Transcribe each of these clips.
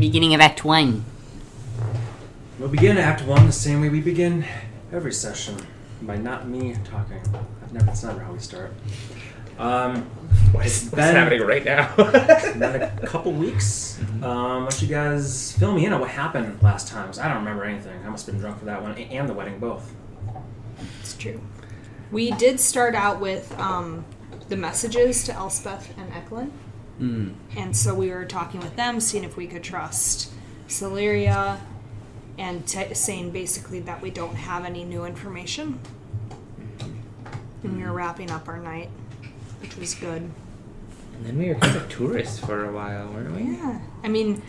Beginning of Act One. We'll begin Act One the same way we begin every session by not me talking. I've never, that's never how we start. Um, What It's is what's been- happening right now? been a couple weeks. Um, why don't you guys fill me in on what happened last time? Because I don't remember anything. I must have been drunk for that one and the wedding both. It's true. We did start out with um, the messages to Elspeth and Eklund. Mm. And so we were talking with them, seeing if we could trust Celeria, and t- saying basically that we don't have any new information. And we were wrapping up our night, which was good. and then we were kind of tourists for a while, weren't we? Yeah. I mean,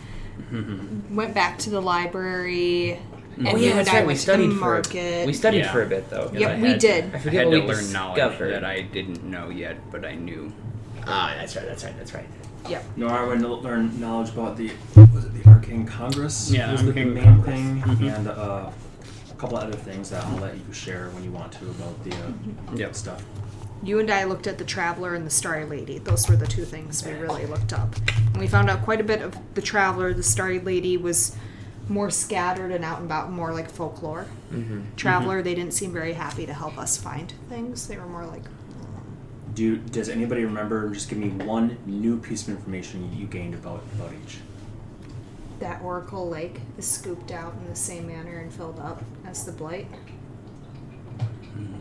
went back to the library. And Oh yeah, that's right. We studied for market. we studied Yeah. for a bit though. Yep, I we did. I I forget had what to we learn knowledge discovered. that I didn't know yet, but I knew. Ah, that's right. That's right. That's right. Yep. Nora would kn- learn knowledge about the was it the Arcane Congress? Yeah, was the Arcane main Congress. thing, Mhm. and uh, a couple other things that I'll let you share when you want to about the uh, Yep. stuff. You and I looked at the Traveler and the Starry Lady. Those were the two things we really looked up. And we found out quite a bit of the Traveler. The Starry Lady was more scattered and out and about, more like folklore. Mm-hmm. Traveler, they didn't seem very happy to help us find things. They were more like, Do does anybody remember? Just give me one new piece of information you gained about about each. that Oracle Lake is scooped out in the same manner and filled up as the Blight.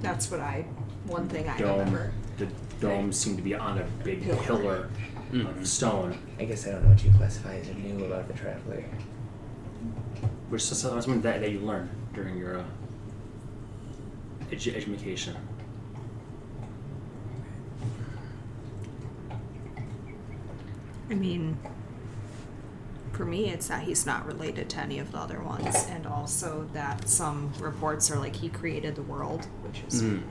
That's what I, one thing I Dome. remember. The dome seemed to be on a big Pillar. pillar Mhm. of stone, I guess I don't know what you classify as new about the traveler. which is something that, that you learned during your uh, edu- education. I mean, for me, it's that he's not related to any of the other ones, and also that some reports are like he created the world, which is Mm.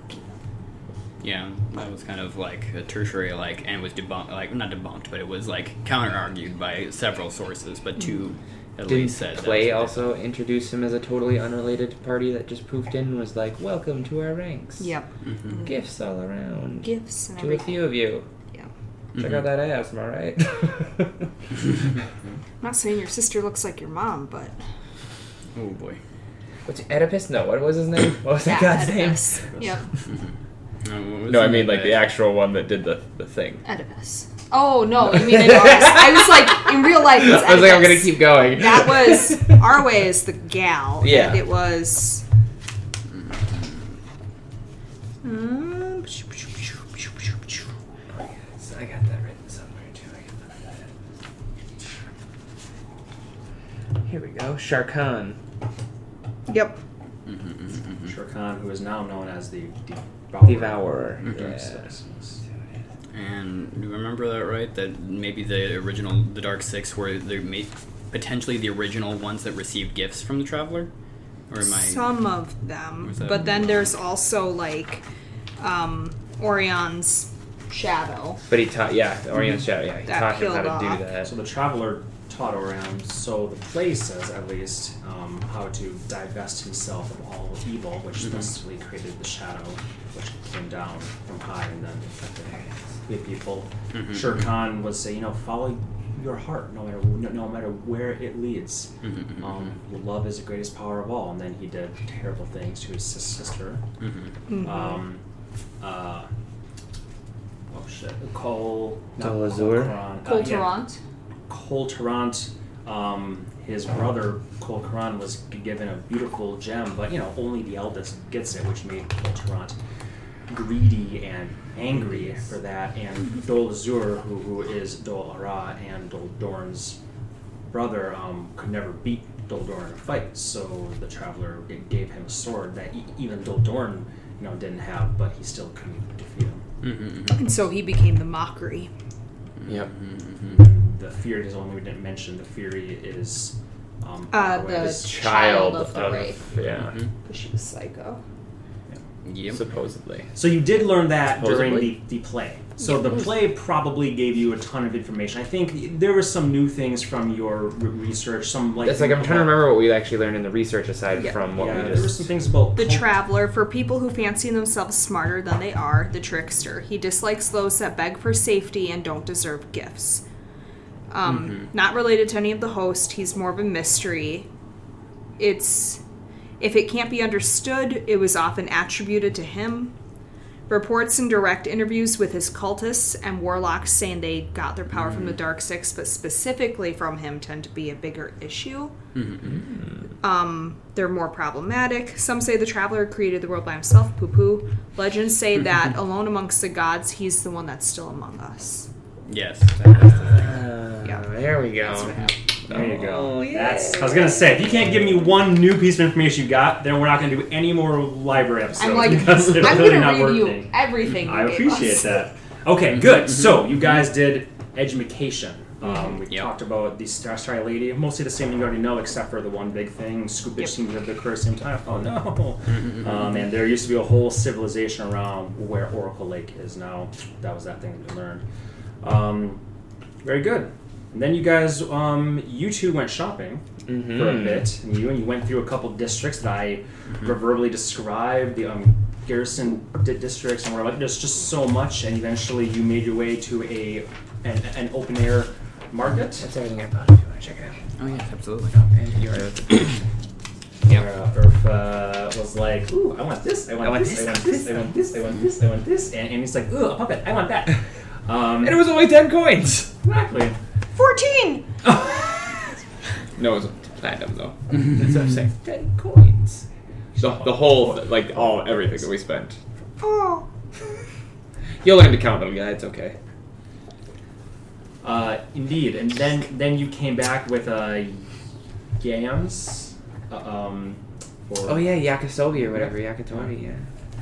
Yeah, that was kind of like a tertiary, like, and was debunked, like, not debunked, but it was like counter argued by several sources, but two at Didn't least said Clay that's- also introduced him as a totally unrelated party that just poofed in and was like, "Welcome to our ranks. yep, Mhm. Gifts all around. gifts and to a few of you. Yeah, Check Mhm. out that ass, am I right? I'm not saying your sister looks like your mom, but Oh boy. What's Oedipus? No, what was his name? What was that yeah, guy's name? Oedipus. Yep, what was No, I mean like the actual one that did the, the thing. Oedipus. Oh no, you mean in ours? I was like, in real life, it's I was like, I'm gonna keep going. That was our way is the gal. Yeah. And it was. Um, So I got that written somewhere too. I got that. Here we go. Sharkan. yep. Shere Khan, who is now known as the Devourer. Devourer. Yeah. Yes, yes, yes. And do you remember that right? That maybe the original, the Dark Six, were the potentially the original ones that received gifts from the Traveler, or am I? Some of them, but then there's also like um, Aureon's shadow. But he taught, yeah, the Orient Shadow, yeah, he That taught him how to off. do that. So the traveler taught around, so the play says at least, um, how to divest himself of all evil, which Mhm. specifically created the shadow, which came down from high and then infected the people. Mhm. Shere Khan would say, you know, follow your heart, no matter no, no matter where it leads. Mhm, mhm, Um, love is the greatest power of all. And then he did terrible things to his sis- sister. mhm. Mhm. Um, uh, oh shit, Cole. not Cole Cole Azur? Karan, Cole yeah. Tarrant. Cole Tarrant, um, his brother Kol Korran was given a beautiful gem, but you know only the eldest gets it, which made Cole Tarrant greedy and angry for that. And Dol Azur, who, who is Dol Arrah and Dol Dorn's brother, um, could never beat Dol Dorn in a fight. So the traveler gave him a sword that e- even Dol Dorn, you know, didn't have, but he still couldn't defeat him. Mhm, mhm, And so he became the mockery. Yep. mhm, mhm. And the Fury is the one we didn't mention. The Fury is um, Uh, Arwen the is- child of the Wraith. yeah, Mhm. Because she was psycho. Yep. supposedly. So you did learn that during the, the play. So the play probably gave you a ton of information. I think there were some new things from your re- research. Some like It's like I'm trying to remember what we actually learned in the research aside Yeah. from what yeah, we there were some things about The traveler, for people who fancy themselves smarter than they are, the trickster. He dislikes those that beg for safety and don't deserve gifts. Um, Not related to any of the host. He's more of a mystery. It's if it can't be understood, it was often attributed to him. Reports and direct interviews with his cultists and warlocks saying they got their power from the Dark Six, but specifically from him, tend to be a bigger issue. Um, they're more problematic. Some say the traveler created the world by himself. Poo poo. Legends say that alone amongst the gods, he's the one that's still among us. Yes. that- that's the thing. Uh, Yeah. There we go. That's. There you go. Oh, yeah. That's. I was gonna say, if you can't give me one new piece of information you got, then we're not gonna do any more library episodes I'm like, because it's I'm really gonna not read working. you everything. I gave appreciate us. that. Okay, good. So you guys did education. Um, we Yep. talked about the Star Starry Lady, mostly the same thing you already know, except for the one big thing. Scoop bitch Yep. seems to occur at the same time. Oh no! um, and there used to be a whole civilization around where Oracle Lake is now. That was that thing that we learned. Um, very good. And then you guys, um, you two went shopping for a Mhm. bit, and you and you went through a couple districts that I verbally described, the um, garrison di- districts, and we're like, there's just so much, and eventually you made your way to a an, an open air market. That's everything I bought. If you want to check it out. Oh yes, absolutely. And you're Where uh, Earth uh, was like, ooh, I want this, I want, I want this, this, I want this, I want this, I want this, I want this, and, and he's like, ooh, a puppet, I want that. Um, And it was only ten coins. exactly. 14! No, it was platinum though. That's what I'm saying. Ten coins. The, the whole, like all everything that we spent. Oh. You'll learn to count them, guys. It's okay. Uh, indeed, and then then you came back with uh, yams. Uh, um, or Oh yeah, yakisobe or whatever, yakitori. Yeah.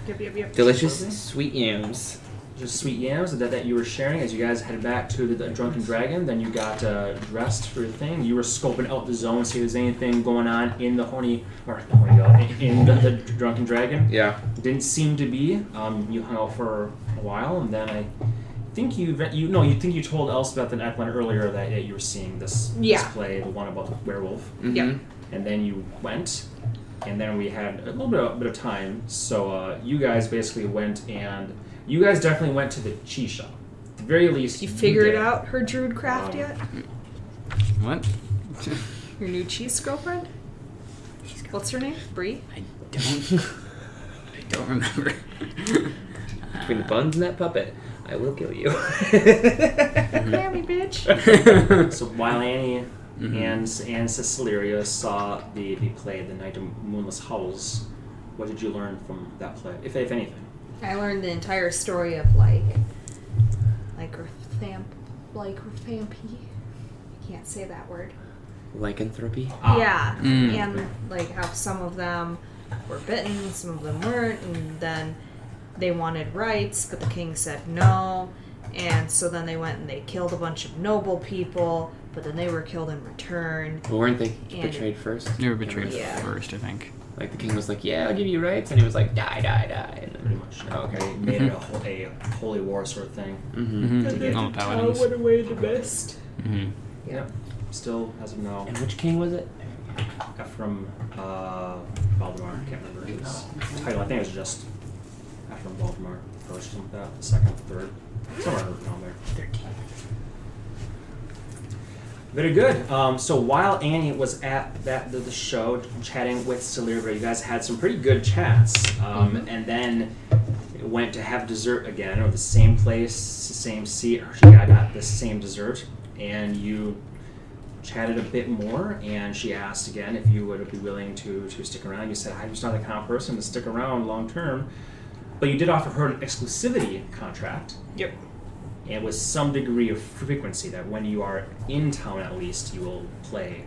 Yep, yep, yep. Delicious sweet yams. Just sweet yams that, that you were sharing as you guys headed back to the, the Drunken Dragon. Then you got uh, dressed for your thing. You were scoping out the zone, see if there's anything going on in the horny or the horny girl, in, in the, the Drunken Dragon. Yeah. Didn't seem to be. Um, you hung out for a while, and then I think you you no, you think you told Elspeth and Eklund earlier that, that you were seeing this Yeah. display, the one about the werewolf, Mhm. Yep. and then you went. And then we had a little bit of, bit of time, so uh, you guys basically went and you guys definitely went to the cheese shop. At the very least, You figured did. out her druid craft Um, yet? What? Your new cheese girlfriend? What's her name? Brie? I don't. I don't remember. Between the buns and that puppet, I will kill you. Mammy bitch. So while Annie Mhm. and and Cecilia saw the, the play, The Night of Moonless Howls, what did you learn from that play, if, if anything? I learned the entire story of like, like Rothamp, like Rothampi. I can't say that word. Lycanthropy. Ah. yeah, Mm. and like how some of them were bitten, some of them weren't, and then they wanted rights, but the king said no, and so then they went and they killed a bunch of noble people, but then they were killed in return. But weren't they And- betrayed first? They were betrayed Yeah. first, I think. Like the king was like, "Yeah, I'll give you rights," and he was like, "Die, die, die." And Pretty much. Oh, okay. They made it a, ho- a holy war sort of thing. Mm-hmm. Mm-hmm. All the paladins. away the best. Mm-hmm. Yep. Still, as of now, And which king was it? Ephraim uh, Valdemar. I can't remember his title. I think it was just Ephraim Valdemar first, something like that. Second, third, somewhere around there. Thirteen. Very good. Um, so while Annie was at that the, the show chatting with Celebra, you guys had some pretty good chats, um, and then went to have dessert again, or the same place, same seat. She got, got the same dessert, and you chatted a bit more. And she asked again if you would be willing to to stick around. You said I'm just not the kind of person to stick around long term, but you did offer her an exclusivity contract Yep. And with some degree of frequency that when you are in town at least you will play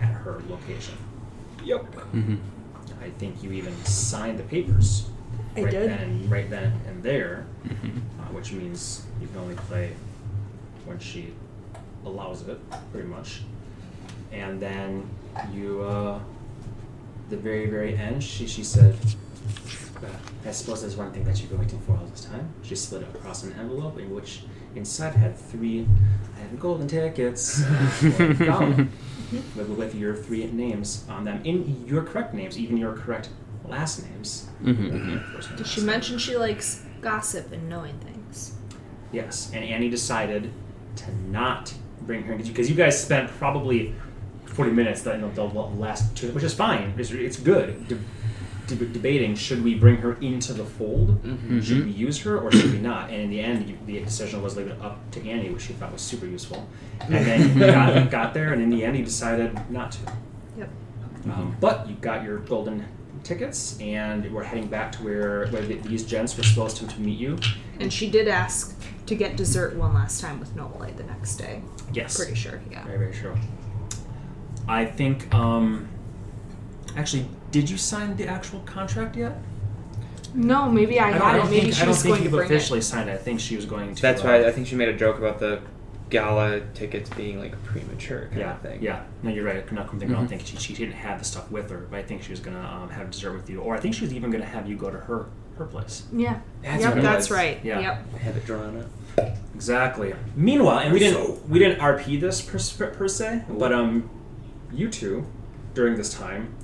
at her location. Yep. Mm-hmm. I think you even signed the papers I right did. then right then and there, Mm-hmm. uh, which means you can only play when she allows it, pretty much. And then you, uh, the very very end, she she said. "Uh, I suppose there's one thing that you've been waiting for all this time. She slid across an envelope in which inside had three I had golden tickets uh, for with, with your three names on them. In your correct names, even your correct last names. Mm-hmm. Did she mention she likes gossip and knowing things? Yes, and Annie decided to not bring her because you guys spent probably forty minutes that you know, the last two, which is fine. It's, it's good. De- de- debating should we bring her into the fold? Mm-hmm. Should we use her or should we not? And in the end, the decision was leave it up to Annie, which she thought was super useful. And then you got, got there, and in the end, you decided not to. Yep. Um, but you got your golden tickets, and we're heading back to where, where the, these gents were supposed to, to meet you. And she did ask to get dessert one last time with Noelite the next day. Yes. Pretty sure, yeah. Very, very true. I think, um, actually, did you sign the actual contract yet? No, maybe I, I don't, I had don't it. Maybe think, she I don't was think going to you've bring officially it. signed it. I think she was going to. That's uh, why I think she made a joke about the gala tickets being like premature kind Yeah, of thing. yeah. No, you're right. I'm not thinking. I don't Mhm. think she, she didn't have the stuff with her, but I think she was gonna um, have dessert with you, or I think she was even gonna have you go to her her place. Yeah. That's yep, that's was. right. Yeah. Yep. I have it drawn up. Exactly. Meanwhile, and we didn't we didn't RP this per, per se, but um, you two during this time,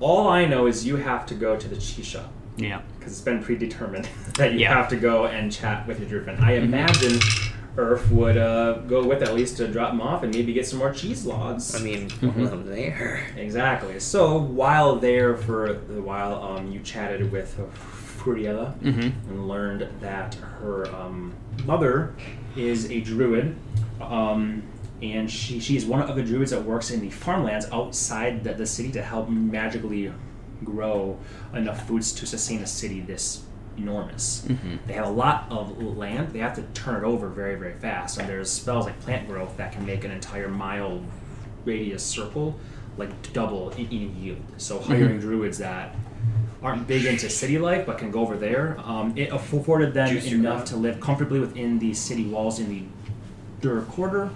all I know is you have to go to the cheese shop Yeah. because it's been predetermined that you Yeah. have to go and chat with your druid friend. I Mm-hmm. imagine Earth would uh, go with at least to drop them off and maybe get some more cheese logs. I mean, Mhm. well, I'm there. Exactly. So while there for a while, um, you chatted with Furiella Mm-hmm. and learned that her um, mother is a druid, um, and she she's one of the druids that works in the farmlands outside the, the city to help magically grow enough foods to sustain a city this enormous. Mhm. They have a lot of land. They have to turn it over very very fast, and there's spells like plant growth that can make an entire mile radius circle like double in, in yield. So hiring druids that aren't big into city life but can go over there, um, it afforded them Juice enough to live comfortably within the city walls in the Dur quarter.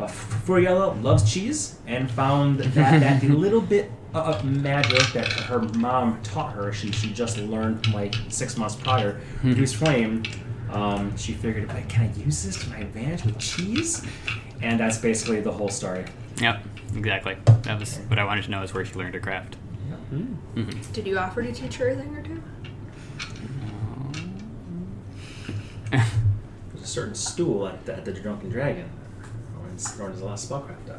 Uh, Furiella loves cheese and found that, that the little bit of magic that her mom taught her, she, she just learned like six months prior, reduced flame. Um, she figured, like, can I use this to my advantage with cheese? And that's basically the whole story. Yep. Exactly. That was what I wanted to know is where she learned her craft. Mm-hmm. Did you offer to teach her a thing or two? There's a certain stool at the, at the Drunken Dragon. Known as, known as a lot of spellcraft. Uh,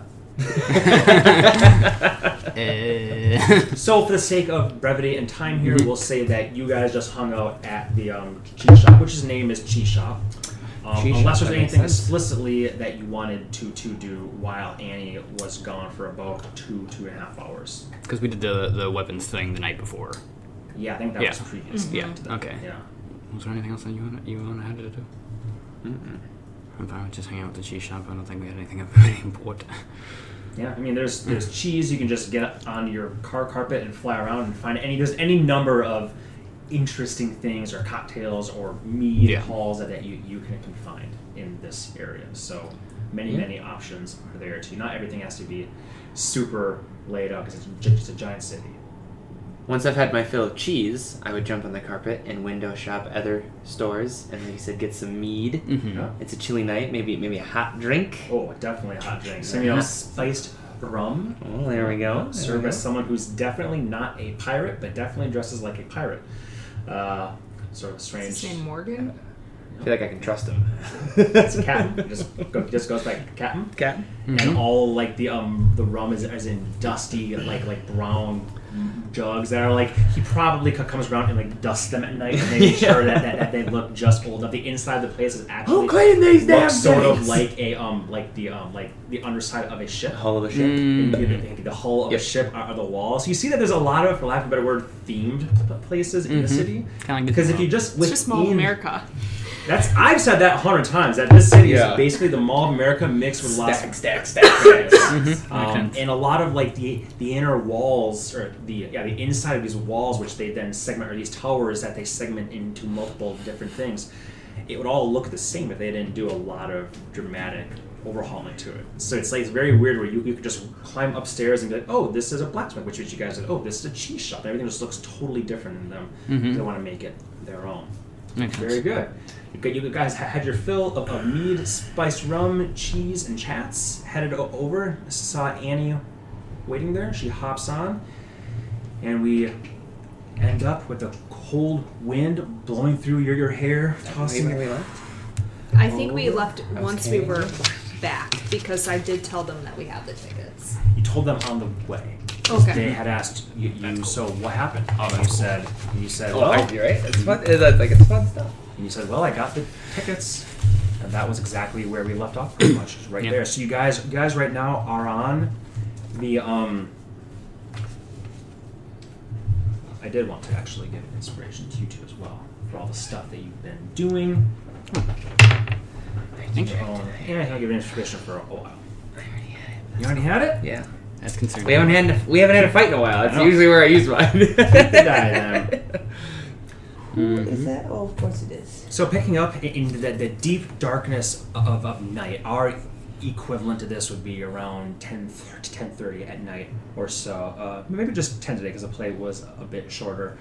Uh, So, for the sake of brevity and time here, Mm-hmm. we'll say that you guys just hung out at the um, cheese shop, which his name is Cheese Shop. Um, Cheese unless shop, there's anything explicitly that you wanted to to do while Annie was gone for about two two and a half hours. Because we did the the weapons thing the night before. Yeah, I think that Yeah. was previous. Yeah. to that. Okay. Yeah. Was there anything else that you wanted, you wanted had to do? Mm-mm. I'm fine with just hanging out at the cheese shop. I don't think we had anything of any import. Yeah, I mean, there's there's cheese. You can just get on your car carpet and fly around and find any. There's any number of interesting things or cocktails or mead Yeah. halls that, that you you can, can find in this area. So many Yeah. many options are there too. Not everything has to be super laid out because it's just a giant city. Once I've had my fill of cheese, I would jump on the carpet and window shop other stores, and like you said, get some mead. Mm-hmm. Yeah. It's a chilly night, maybe maybe a hot drink. Oh, definitely a hot drink. Some you know spiced rum. Oh, there we go. There Served we by go. someone who's definitely not a pirate, but definitely dresses like a pirate. Uh, sort of Is strange. his name Morgan? I feel like I can trust him. It's a captain. just go, just goes by captain. Cat. And all like the um the rum is as in dusty like like brown jugs that are like he probably comes around and like dusts them at night and make Yeah. sure that, that, that they look just old enough. The inside of the place is actually Who cleaned these damn looks sort of like a um like the um like the underside of a ship. Hull of a ship. Mm. the, the hull of Yep. a ship are, are the walls. You see that there's a lot of, for lack of a better word, themed places in the Mhm. city. Kinda Because if you Disneyland. just It's just small America. That's I've said that a hundred times. That this city Yeah. is basically the Mall of America mixed with Las Stack, stack, stack. Vegas. Mhm. Um, and a lot of like the the inner walls or the yeah the inside of these walls, which they then segment or these towers that they segment into multiple different things. It would all look the same if they didn't do a lot of dramatic overhauling to it. So it's like it's very weird where you, you could just climb upstairs and be like, oh, this is a blacksmith, which is you guys said, oh, this is a cheese shop. And everything just looks totally different in them. Mhm. They want to make it their own. Makes sense. Very good. You You guys had your fill of, of mead, spiced rum, cheese, and chats. Headed over, saw Annie waiting there. She hops on, and we end up with a cold wind blowing through your, your hair, tossing Wait, wait, wait, what? I think we oh, left I was once we were back because I did tell them that we have the tickets. You told them on the way. Okay. They had asked you, you so what happened? Oh, and you cool. said, you said, Oh, well, you're right. It's fun. It's like like, it's fun stuff. And you said, "Well, I got the tickets," and that was exactly where we left off, pretty much, just right Yeah. there. So you guys, you guys, right now are on the. um I did want to actually give an inspiration to you two as well for all the stuff that you've been doing. Thank you. Your own- Yeah, I'll give an inspiration for a while. I already had it. You already had it. Yeah. That's concerning. We haven't had we haven't had a fight in a while. That's usually where I use mine. die then. Who Mhm. is that? Oh, of course it is. So picking up in- in the, the deep darkness of, of night, our equivalent to this would be around 10 to 10.30 at night or so. Uh, maybe just 10 today because the play was a bit shorter.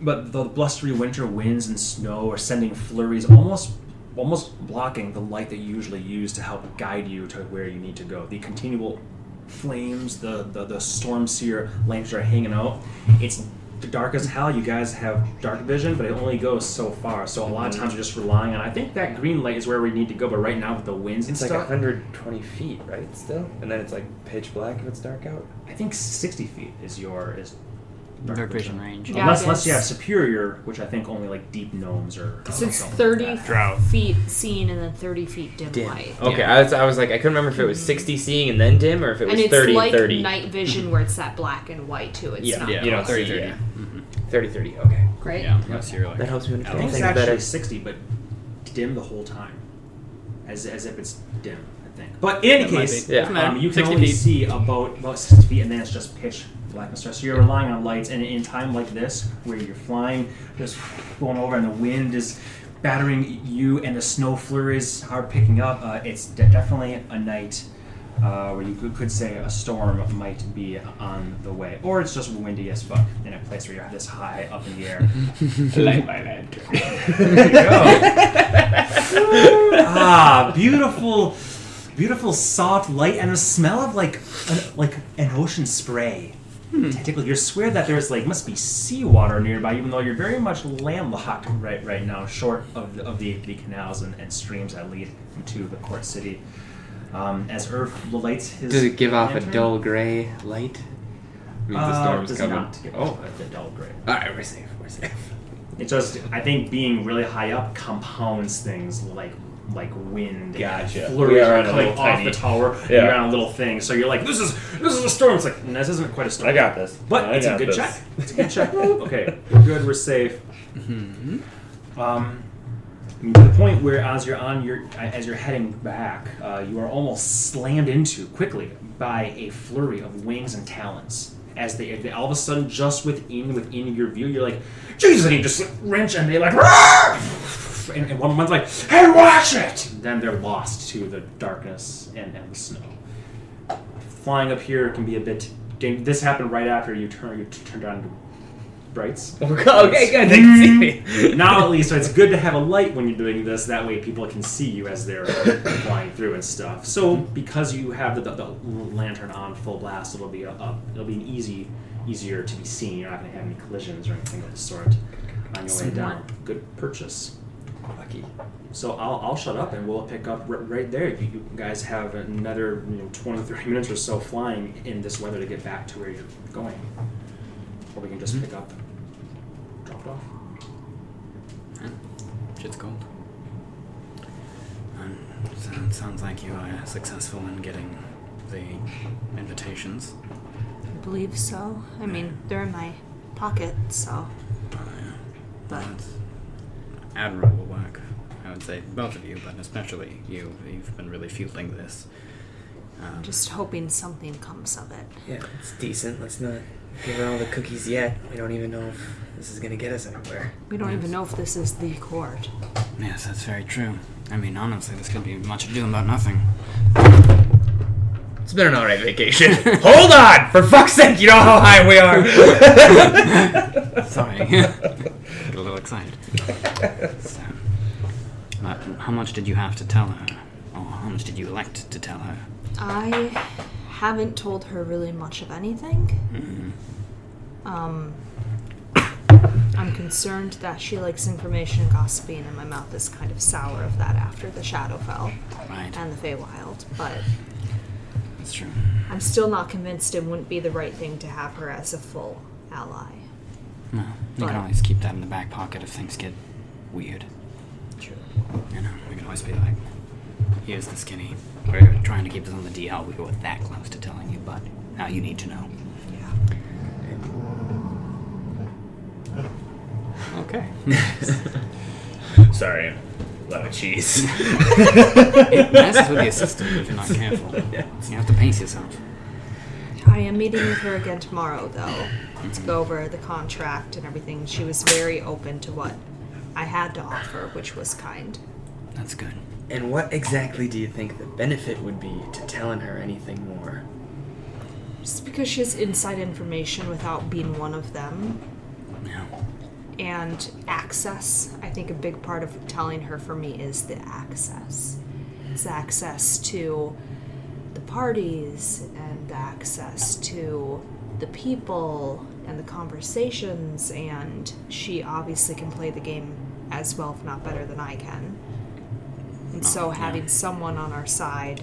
But the blustery winter winds and snow are sending flurries almost almost blocking the light that you usually use to help guide you to where you need to go. The continual flames, the, the, the storm seer lamps are hanging out. It's dark as hell. You guys have dark vision, but it only goes so far. So a lot of mm-hmm. times you're just relying on. I think that green light is where we need to go, but right now with the winds and It's like stuff, 120 feet, right? Still, and then it's like pitch black if it's dark out. I think 60 feet is your is Dark vision range. Yeah, unless unless you have superior, which I think only like deep gnomes or So it's something like 30 that. Feet seen and then 30 feet dim, Dim. light. Okay, Yeah. I was I was like I couldn't remember if it was 60 seeing and then dim or if it was and it's 30 like 30. night vision where it's that black and white too. It's Yeah, not Yeah, You don't 30 30. yeah. Mhm. 30 30. Okay. great. Yeah, unless you're like. That helps me I understand think it's things actually better. 60, but dim the whole time, as, as if it's dim. I think. But in any That case. Yeah. Um, you can only feet. see about about 60 feet, and then it's just pitch blackness. So you're relying on lights, and in time like this, where you're flying, just going over, and the wind is battering you, and the snow flurries are picking up. Uh, it's de- definitely a night. Uh, where you could, could say a storm might be on the way, or it's just windy as fuck in a place where you're this high up in the air. Light my lantern. There you go. ah, beautiful, beautiful soft light and a smell of like an, like an ocean spray. Technically, you swear that there's like must be seawater nearby, even though you're very much landlocked right right now, short of the, of the, the canals and, and streams that lead into the court city. Um, as Earth lights his Does it give off a dull gray light? Means uh, the storm's does coming. not give oh. off a dull gray. All right, we're safe. We're safe. It just, I think, being really high up compounds things like like wind. Gotcha. And flurries are are on a coming off tiny- the tower. And Yeah. you're on a little thing, so you're like, this is this is a storm. It's like, this isn't quite a storm. I got this. But I it's a good this. check. It's a good check. okay, we're good. We're safe. Mhm. Um, I mean, to the point where, as you're on your, as you're heading back, uh, you are almost slammed into quickly by a flurry of wings and talons. As they, they all of a sudden, just within within your view, you're like, Jesus! And you just wrench, and they like, "Rah!" And, and one one's like, Hey, watch it! And then they're lost to the darkness and, and the snow. Flying up here can be a bit. dang- This happened right after you turn you t- turned on brights. okay, good. They can see me. now at least, so it's good to have a light when you're doing this. That way, people can see you as they're flying through and stuff. So, because you have the, the, the lantern on full blast, it'll be a, a, it'll be an easy, easier to be seen. You're not going to have any collisions or anything of the sort on your way down. Good purchase. Lucky. So I'll, I'll shut up and we'll pick up r- right there. You, you guys have another you know, 20, 30 minutes or so flying in this weather to get back to where you're going. Or we can just pick up, drop it off. Shit's cold. Um, so it sounds like you are successful in getting the invitations. I believe so. I mean, they're in my pocket, so. Uh, yeah. But That's admirable work. I would say both of you, but especially you. You've been really fueling this. Um, I'm just hoping something comes of it. Yeah, it's decent. Let's not give her all the cookies yet. We don't even know if this is gonna get us anywhere. We don't even know if this is the court. yes, that's very true. I mean, honestly, this could be much ado about nothing. It's been an alright vacation. Hold on! For fuck's sake, you know how high we are! Sorry. A little excited. So, but how much did you have to tell her? Or how much did you elect to tell her? I haven't told her really much of anything. Mm-hmm. Um, I'm concerned that she likes information gossiping, and my mouth is kind of sour of that after the shadow fell Right. and the Feywild. But That's true. I'm still not convinced it wouldn't be the right thing to have her as a full ally. No, you But- can always keep that in the back pocket if things get weird. True. You know, we can always be like, here's the skinny. We're trying to keep this on the DL. We go that close to telling you, but now you need to know. Yeah. Okay. Sorry, a lot of cheese. it messes with the system if you're not careful. You have to pace yourself. I am meeting with her again tomorrow, though, to go over the contract and everything. She was very open to what I had to offer, which was kind. That's good. And what exactly do you think the benefit would be to telling her anything more? Just because she has inside information without being one of them, Yeah. and access. I think a big part of telling her for me is the access. It's access to the parties and access to the people and the conversations, and she obviously can play the game as well, if not better, than I can. And so Oh, yeah. having someone on our side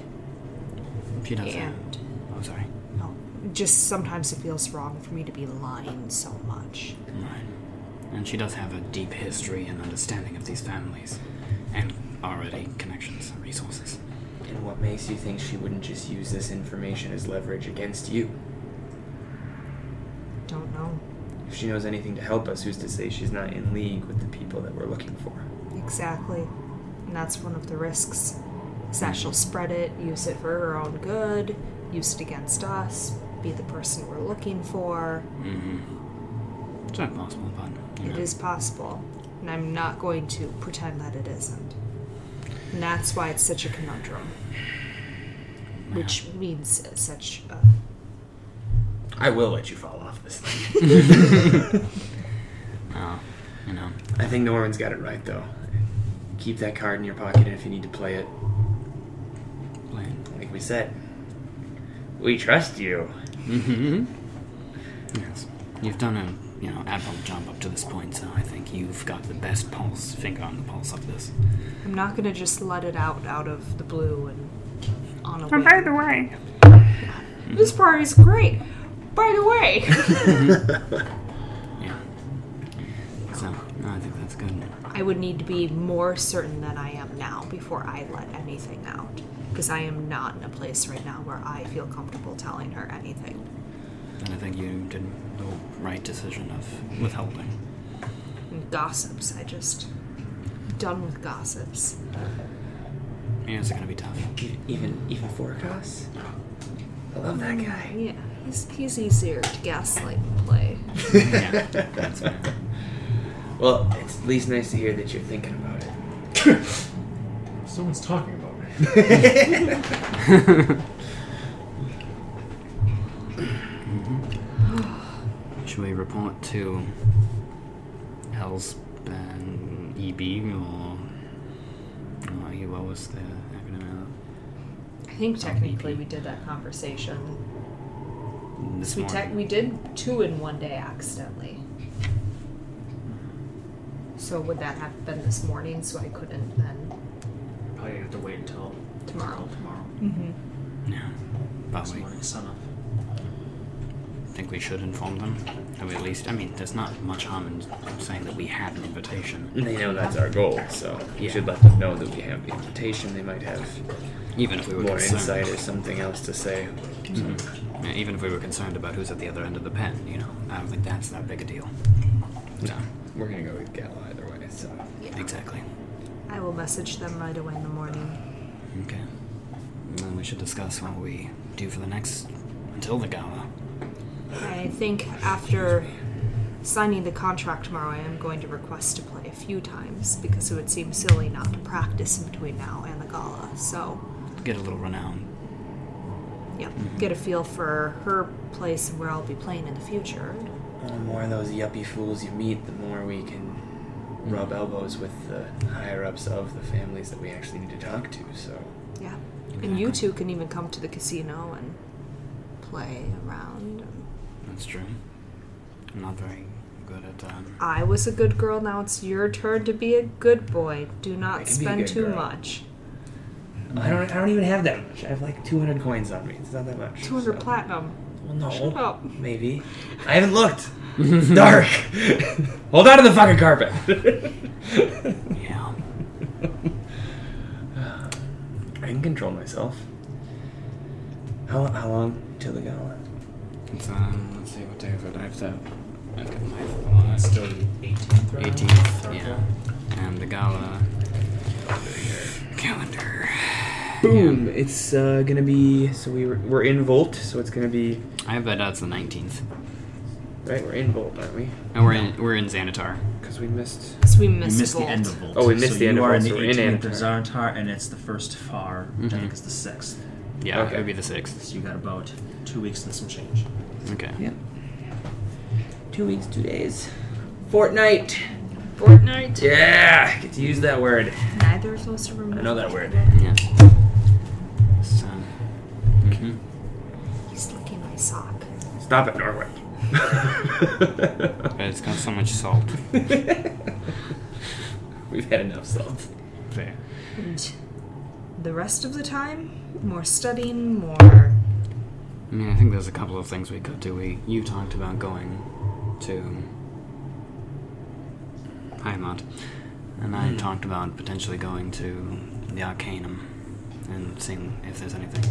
She does that. and Oh, sorry. oh, just sometimes it feels wrong for me to be lying so much. Right. And she does have a deep history and understanding of these families, and already connections and resources. And what makes you think she wouldn't just use this information as leverage against you? Don't know. If she knows anything to help us, who's to say she's not in league with the people that we're looking for? Exactly. And that's one of the risks. Is that she'll spread it, use it for her own good, use it against us, be the person we're looking for. Mm-hmm. It's not possible, but you It know. is possible. And I'm not going to pretend that it isn't. And that's why it's such a conundrum. Which means such a. I will let you fall off this thing. Oh, you know. I think Norman's got it right, though. Keep that card in your pocket, and if you need to play it, Plain. like we said, we trust you. Mm-hmm. Yes. You've done a, you know, admirable job up to this point, so I think you've got the best pulse, finger on the pulse of this. I'm not going to just let it out out of the blue and on a Oh, by the way, This party's great. By the way. Yeah. So, no, I think that's good. I would need to be more certain than I am now before I let anything out. Because I am not in a place right now where I feel comfortable telling her anything. And I think you did the right decision of withholding. And gossips, I just. done with gossips. Yeah, it's gonna be tough. Even even Forecast? I love that mm, guy. Yeah, he's, he's easier to gaslight and play. yeah, that's fair. Well, it's at least nice to hear that you're thinking about it. Someone's talking about me. Should we report to Elsben EB or uh, you- what was the acronym? I think technically VP. we did that conversation. Of This We, morning. tech we did two in one day accidentally. So would that have been this morning? So I couldn't then Probably have to wait until tomorrow. Tomorrow. Mm-hmm. yeah, but we morning, sun up. think we should inform them. Or at least, I mean, there's not much harm in saying that we had an invitation. They know that's our goal, so we Yeah. should let them know that we have the invitation. They might have Even if we were more concerned. insight or something else to say. Mhm. Yeah, even if we were concerned about who's at the other end of the pen, you know, I don't think that's that big a deal. So, We're gonna go with Gala either way, so. exactly. I will message them right away in the morning. Okay. And then we should discuss what we do for the next until the gala. I think after signing the contract tomorrow, I am going to request to play a few times because it would seem silly not to practice in between now and the gala. So, Get a little renown. Yeah, get a feel for her place and where I'll be playing in the future. The more of those yuppie fools you meet, the more we can rub elbows with the higher ups of the families that we actually need to talk to. So Yeah. And you two can even come to the casino and play around. That's true. I'm not very good at that. I was a good girl. Now it's your turn to be a good boy. Do not can be a spend too girl. much. I don't. I don't even have that much. I have like 200 coins on me. It's not that much. 200 so- platinum. Well, no. Shut up. Maybe. I haven't looked. It's dark. Hold on to the fucking carpet. Yeah. I can control myself. How, how long till the gala? It's, um, let's see, what day is it? I have to look at my It's still the 18th, right? 18th, yeah. And the gala calendar. Boom! It's uh, gonna be. So we were, we're in Vult, so it's gonna be. I have that that's the 19th. Right, we're in Vult, aren't we? And we're in we're in Zarantyr. Because we missed. So we We missed, missed the Vult. end of Vult. Oh, we missed so the end you of are Vult, so the we're in 18th of Anatar. Zartar, and it's the first far, which I Mhm. think is the sixth. Yeah, Okay. it would be the 6th. So you got about two weeks and some change. Okay. Yep. Two weeks, two days. Fortnite. Fortnite. Yeah, get to use that word. Neither of us remember. I know that word. Yes. So, hmm He's licking my sock. Stop it, Norway. But it's got so much salt. We've had enough salt. There. And the rest of the time, more studying, more. I mean, I think there's a couple of things we could do. We you talked about going to Heimat, and I Hmm. talked about potentially going to the Arcanum and seeing if there's anything.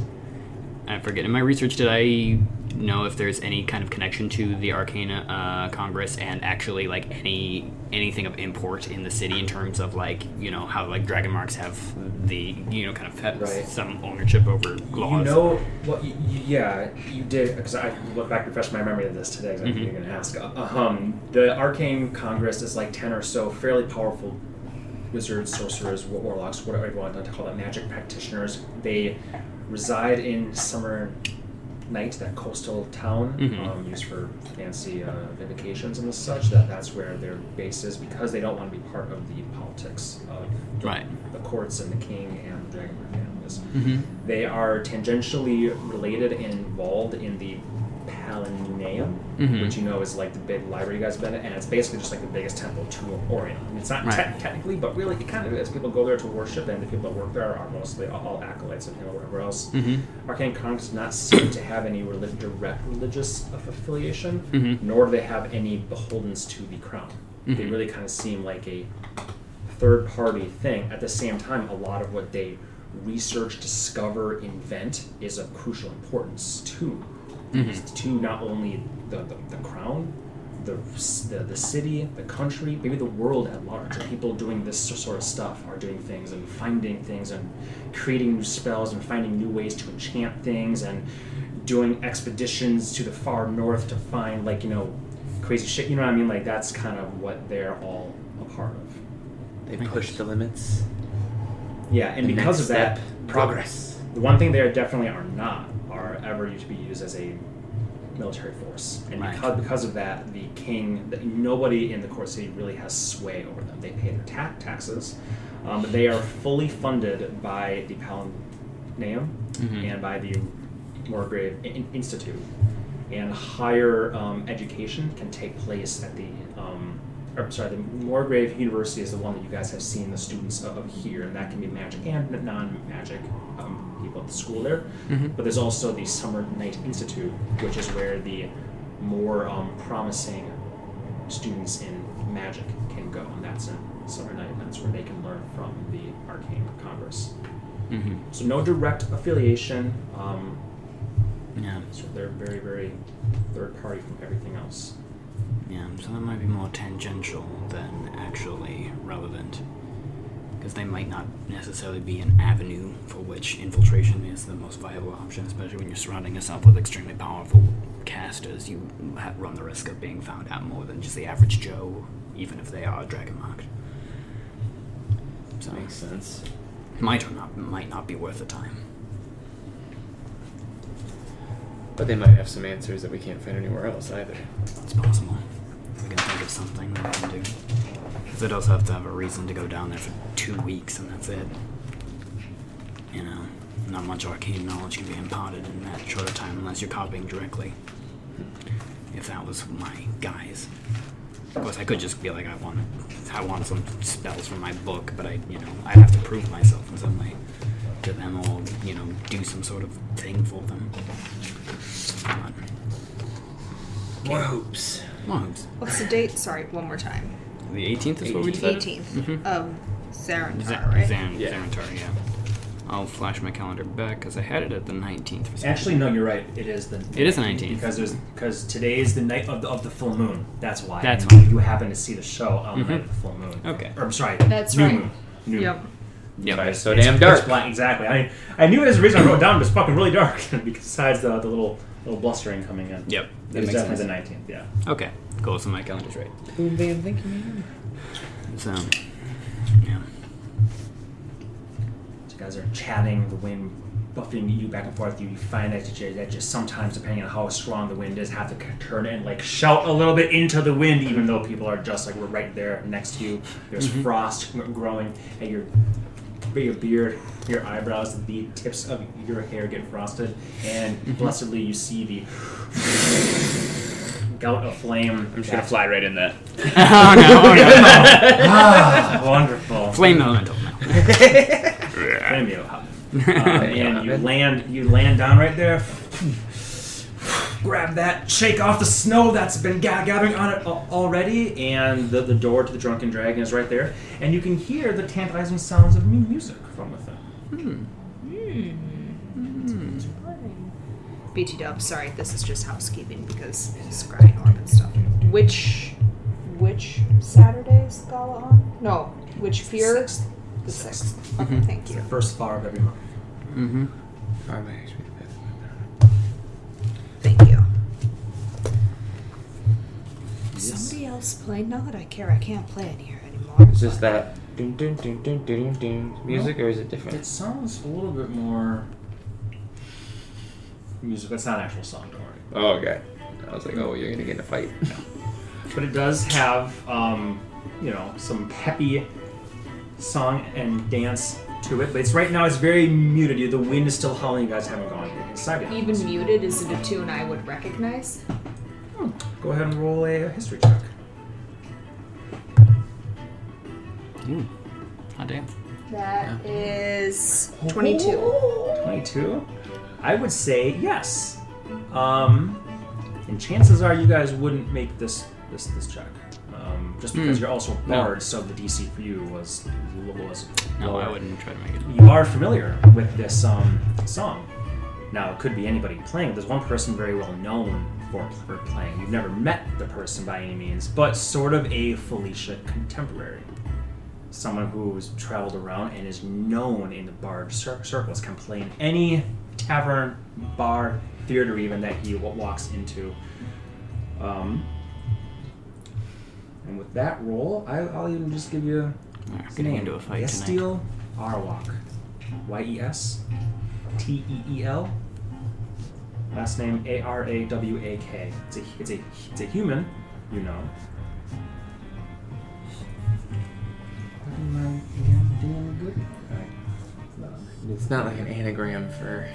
I forget. In my research, did I know if there's any kind of connection to the Arcana uh, Congress and actually like any anything of import in the city in terms of like you know how like dragon marks have the you know kind of have Right. some ownership over laws. You know, well, y y yeah, you did because I look back and refreshed my memory of this today. 'cause I knew Mhm. you're going to ask. Uh, um, the Arcane Congress is like ten or so fairly powerful wizards, sorcerers, wa- warlocks, whatever you want to call them, magic practitioners. They reside in Summer Night, that coastal town Mhm. um, used for fancy uh, vacations and such. That that's where their base is because they don't want to be part of the politics of the, Right. the courts and the king and the Dragonborn families. Mm-hmm. They are tangentially related and involved in the Palaneum, Mhm. which you know is like the big library you guys have been at, and it's basically just like the biggest temple to Aureon. It's not Right. te- technically, but really it kind of is. People go there to worship, and the people that work there are mostly all, acolytes of him or whatever else. Mm-hmm. Arcane Congress does not seem to have any relig- direct religious aff- affiliation, Mhm. nor do they have any beholdens to the crown. They Mhm. really kind of seem like a third party thing. At the same time, a lot of what they research, discover, invent is of crucial importance to Mhm. to not only the, the, the crown, the, the the city, the country, maybe the world at large. And people doing this sort of stuff are doing things and finding things and creating new spells and finding new ways to enchant things and doing expeditions to the far north to find like you know crazy shit. You know what I mean? Like that's kind of what they're all a part of. They push the limits. Yeah, and The because next of that, step, progress. The one thing they definitely are not are ever to be used as a military force, and Right. because, because of that, the king, the, nobody in the court city really has sway over them. They pay their ta- taxes, um, but they are fully funded by the Palaneum Mhm. and by the Morgrave In- Institute, and higher um, education can take place at the. Um, or, sorry, the Morgrave University is the one that you guys have seen the students of, here, and that can be magic and non-magic um, people at the school there. Mhm. But there's also the Summer Night Institute, which is where the more um, promising students in magic can go, and that's in Summer Night. and That's where they can learn from the Arcane Congress. Mm-hmm. So no direct affiliation. Um, Yeah. so they're very, very third party from everything else. Yeah. So that might be more tangential than actually relevant. Because they might not necessarily be an avenue for which infiltration is the most viable option, especially when you're surrounding yourself with extremely powerful casters. You run the risk of being found out more than just the average Joe, even if they are dragon marked. So Makes sense. might or not might not be worth the time. But they might have some answers that we can't find anywhere else either. It's possible. We can think of something that I can do. Because it does have to have a reason to go down there for two weeks, and that's it. You know, not much arcane knowledge can be imparted in that short a time unless you're copying directly. If that was my guys. Of course, I could just be like, I want, I want some spells from my book, but I, you know, I have to prove myself in some way to them, or you know, do some sort of thing for them. But, More hopes. More. What's the date? Sorry, one more time. The 18th is what we decided. 18th of Zarantyr, Zan- right? Zan- Yeah. Xanatar, yeah. I'll flash my calendar back because I had it at the 19th. For Actually, no, you're right. It is the. It is the 19th. because there's because today is the night of the, of the full moon. That's why. That's why. You happen to see the show on the night Mhm. of the full moon. Okay. Or I'm sorry. That's new right. Moon. New Yep. moon. Yep. Sorry, so It's damn pitch dark. black, exactly. I I knew there's a reason I wrote down, but it's fucking really dark. Because besides the, the little little blustering coming in. Yep. That It's makes definitely sense. the 19th. Yeah. Okay. Cool. So my calendar's right. Boom, bam, thank you, man. So, yeah. So you guys are chatting, the wind buffing you back and forth. You find that you, that just sometimes, depending on how strong the wind is, have to turn and like shout a little bit into the wind, even though people are just like we're right there next to you. There's mm-hmm. frost growing at your your beard, your eyebrows, the tips of your hair get frosted, and blessedly you see the gout of flame. I'm just gonna fly right in that. oh no! Oh no! Ah, wonderful. Flame elemental. Flame you up. Um, and you land you land down right there. Grab that, shake off the snow that's been ga- gathering on it al- already, and the, the door to the drunken dragon is right there, and you can hear the tantalizing sounds of mu- music from within. Hmm. BT Dub, sorry, this is just housekeeping because it's scrying orb and stuff. Which which Saturday is the gala on? No, which fear? Sixth. The sixth. Okay, thank It's you. the first far of every month. Mm-hmm. Far my HP. Thank you. Somebody else play? Now that I care, I can't play it here anymore. Is this that dun dun dun dun dun dun music or is it different? It sounds a little bit more music. It's not an actual song, don't worry. Oh, okay. I was like, oh, you're gonna get in a fight. but it does have um, you know some peppy song and dance to it but it's right now it's very muted You- the wind is still howling you guys haven't gone inside yet Even muted, is it a tune I would recognize? go ahead and roll a history check Ooh. Hot damn. That is 22. 22 i would say yes um, and chances are you guys wouldn't make this this this check um, just because Hmm. you're also No. bards so the dc for you was was No, I wouldn't try to make it. you are familiar with this um, song. Now, it could be anybody playing. There's one person very well known for, for playing. You've never met the person by any means, but sort of a Felicia contemporary. Someone who's traveled around and is known in the bard cir- circles, can play in any tavern, bar, theater, even that he walks into. Um, and with that roll, I, I'll even just give you Alright, his getting name. into a fight tonight. Yesteel Arawak. Y E S T E E L. Last name A R A W A K. It's a it's a it's a human, you know. It's not like an anagram for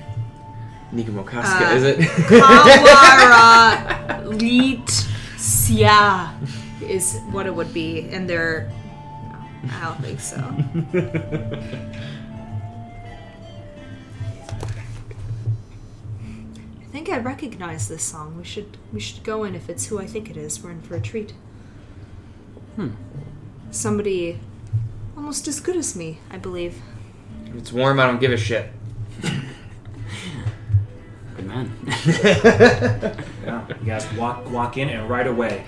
Nikimo Kasuga, Uh, is it? Kawara Lit Sia is what it would be, and they're. No, I don't think so. I think I recognize this song. We should we should go in if it's who I think it is. We're in for a treat. Hmm. Somebody almost as good as me, I believe. If it's warm, I don't give a shit. Good man. Yeah. You guys walk walk in and right away.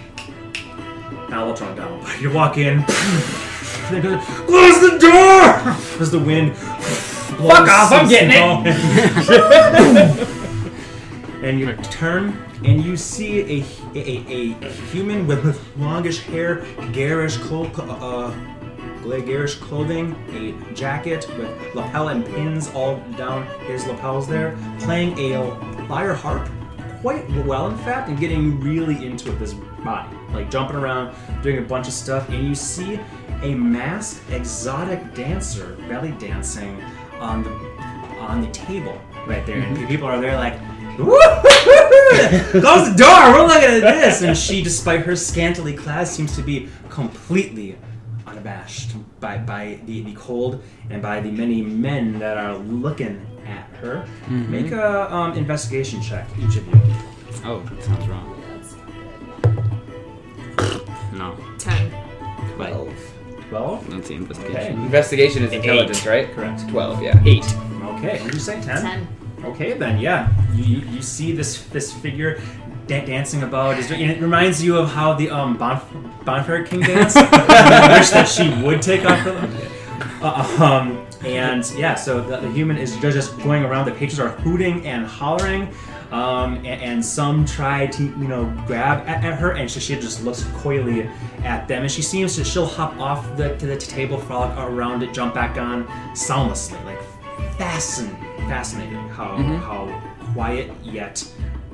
Now we'll it down. You walk in. Close the door! As the wind. Fuck off, I'm getting it! and you turn and you see a, a, a, a human with, with longish hair, garish, clo- uh, garish clothing, a jacket with lapel and pins all down his lapels there, playing a lyre harp quite well, in fact, and getting really into it, this body. Like jumping around, doing a bunch of stuff, and you see a masked exotic dancer belly dancing on the on the table right there. And people are there like, Close the door. We're looking at this. And she, despite her scantily clad, seems to be completely unabashed by, by the, the cold and by the many men that are looking at her. Make a um, investigation check, each of you. Oh, sounds wrong. No. Ten. Twelve. Twelve. That's the Okay. investigation. Investigation is intelligence, right? Correct. Twelve. Yeah. Eight. Okay. What did you say? Ten. Ten. Okay, then yeah, you, you, you see this this figure da- dancing about. Is, and it reminds you of how the um Bonf- Bonfire King danced. I wish that she would take off the. Uh, um, and yeah, so the, the human is just- just going around. The patrons are hooting and hollering, um, and, and some try to you know grab at, at her, and she, she just looks coyly at them. And she seems to she'll hop off the to the table, frolic around it, jump back on soundlessly, like fascin- fascinating how how quiet yet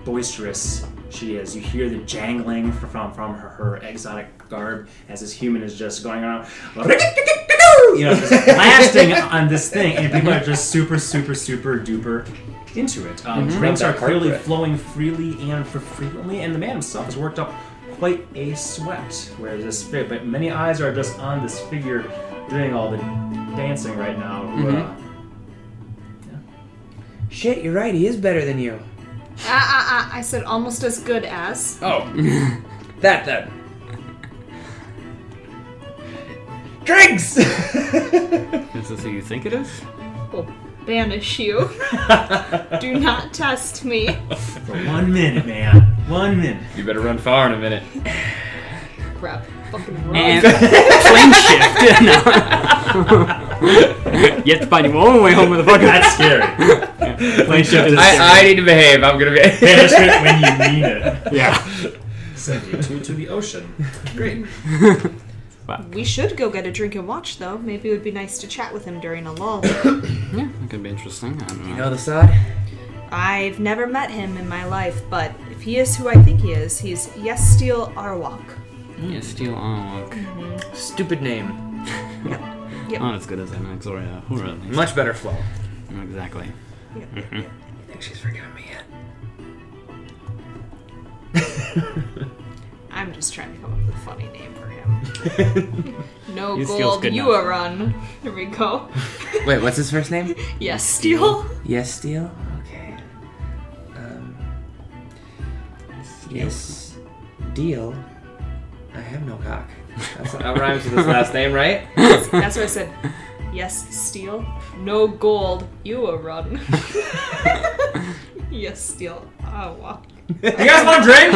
boisterous she is. You hear the jangling from from her, her exotic garb as this human is just going around, you know, just blasting on this thing, and people are just super, super, super duper into it. Um, Drinks are Love that part, clearly Brett. flowing freely and for frequently, and the man himself has worked up quite a sweat. Whereas this, fi- but many eyes are just on this figure doing all the dancing right now. who, uh, Shit, you're right. He is better than you. Ah, ah, ah. I said almost as good as. Oh, that then. Drinks. Is this who you think it is? Will banish you. Do not test me. For one minute, man. One minute. you better run far in a minute. Crap. Fucking run. And plane shift. no. have to find your own way home, motherfucker. That's scary. Plane shift is I, I need to behave. I'm gonna be. banishment when you mean it. yeah. Send you to, to the ocean. Great. We should go get a drink and watch, though. Maybe it would be nice to chat with him during a lull. Yeah, that could be interesting. I don't know. You know the sod? I've never met him in my life, but if he is who I think he is, he's Yesteel Arawak. Mm, yeah, Steel Arlok. Mm-hmm. Stupid name. Yep. Not as good as an Exoria. Or uh, at. Much better flow. Mm, exactly. Yep. Mm-hmm. I think she's forgiven me yet. I'm just trying to come up with a funny name for him. no Yesteel's gold, good you enough. a run. There we go. Wait, what's his first name? Yes, Steel. Yes, Steel. Okay. Um. Yes, deal. I have no cock. That's that rhymes with his last name, right? That's what I said. Yes, Steel. No gold, you a run. yes, Steel. Oh, wow. You guys want a drink?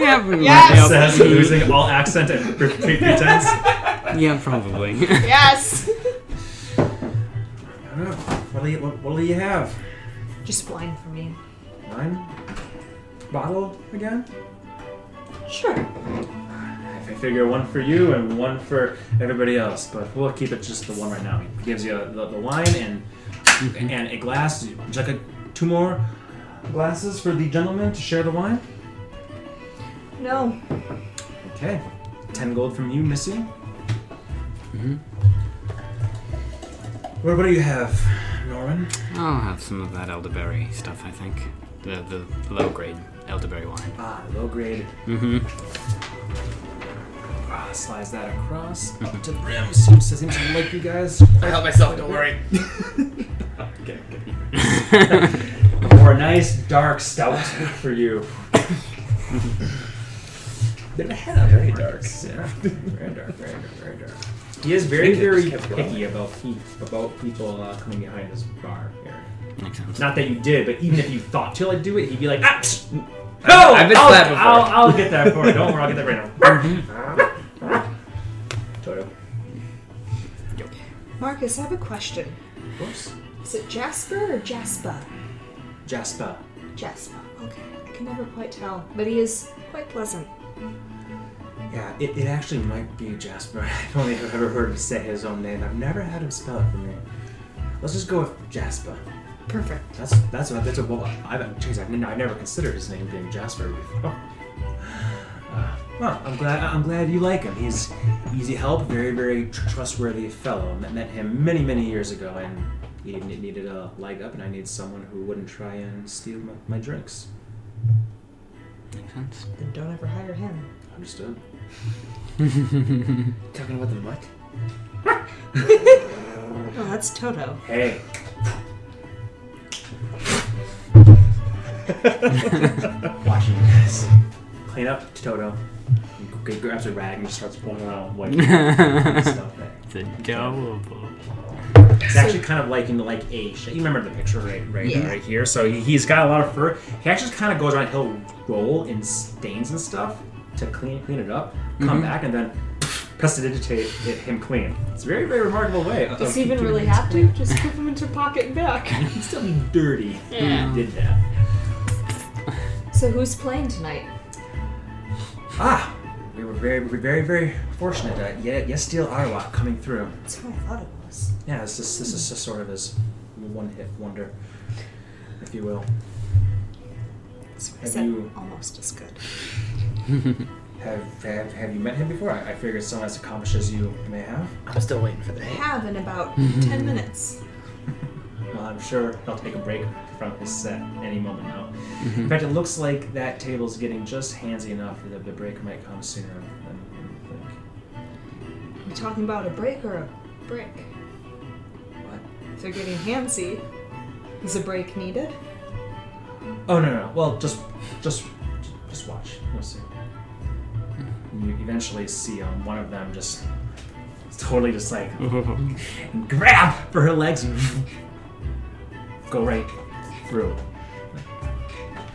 Yeah, Yes! Says losing all accent and pre- pre- pretense. Yeah, probably. Yes. I don't know. What do you, what, what do you have? Just wine for me. Wine? Bottle again? Sure. I figure one for you and one for everybody else, but we'll keep it just the one right now. He gives you the, the wine and and a glass. Would you like a, two more glasses for the gentleman to share the wine? No. Okay. Ten gold from you, Missy. Mm-hmm. What, what do you have, Norman? I'll have some of that elderberry stuff, I think. The the low grade elderberry wine. Ah, low grade. Mm-hmm. Ah, slides that across up to the brim. Seems, seems to like you guys. I help myself. Don't worry. okay, okay. or a nice dark stout for you. Bit ahead of Very dark. Yeah. Very dark, very dark, very dark. He is very, Think it very just kept growing. picky about pe- about people uh, coming behind his bar area. Makes sense. Not that you did, but even if you thought to like do it, he'd be like, ah, psh, no, I've been I'll, slapped before. I'll, I'll get that for you. Don't worry, I'll get that right now. Toto. Marcus, I have a question. Of course. Is it Jasper or Jasper? Jasper. Jasper. Okay. I can never quite tell, but he is quite pleasant. Yeah, it, it actually might be Jasper. I've only ever heard him say his own name. I've never had him spell it for me. Let's just go with Jasper. Perfect. That's that's what that's what well, I've geez, I've, I've never considered his name being Jasper before. Uh, well, I'm glad I'm glad you like him. He's easy help, very very tr- trustworthy fellow. Met, met him many many years ago, and he needed a leg up, and I need someone who wouldn't try and steal my, my drinks. Makes sense. Then don't ever hire him. Understood. Talking about the mutt? Oh, that's Toto. Hey. Watching this. Clean up Toto. He grabs a rag and just starts pulling around wiping and stuff. It's adorable. It's actually kind of like in like a. sh- You remember the picture right, right, Yeah. right here. So he, he's got a lot of fur. He actually kind of goes around. He'll roll in stains and stuff to clean clean it up. Come Mhm. back and then prestidigitate it, him clean. It's a very very remarkable way. of Does he even really have to? Just put him into pocket and back. He'd still be dirty. Yeah. if he did that. So who's playing tonight? Ah, we were very, we were very, very fortunate that Ye- Steel Arwak coming through. That's who I thought it was. Yeah, this is this is just sort of his one-hit wonder, if you will. That's what I Have said. you- Almost as good. Have have, have you met him before? I, I figured someone as accomplished as you may have. I'm still waiting for the I hit. have in about ten minutes. Well, I'm sure he'll take a break from his set any moment now. Mm-hmm. In fact, it looks like that table's getting just handsy enough that the break might come sooner than you think. Are you talking about a break or a brick? What? If they're getting handsy, is a break needed? Oh no, no. Well, just, just, just watch. You'll see. You eventually see um, one of them just totally just like grab for her legs and go right through.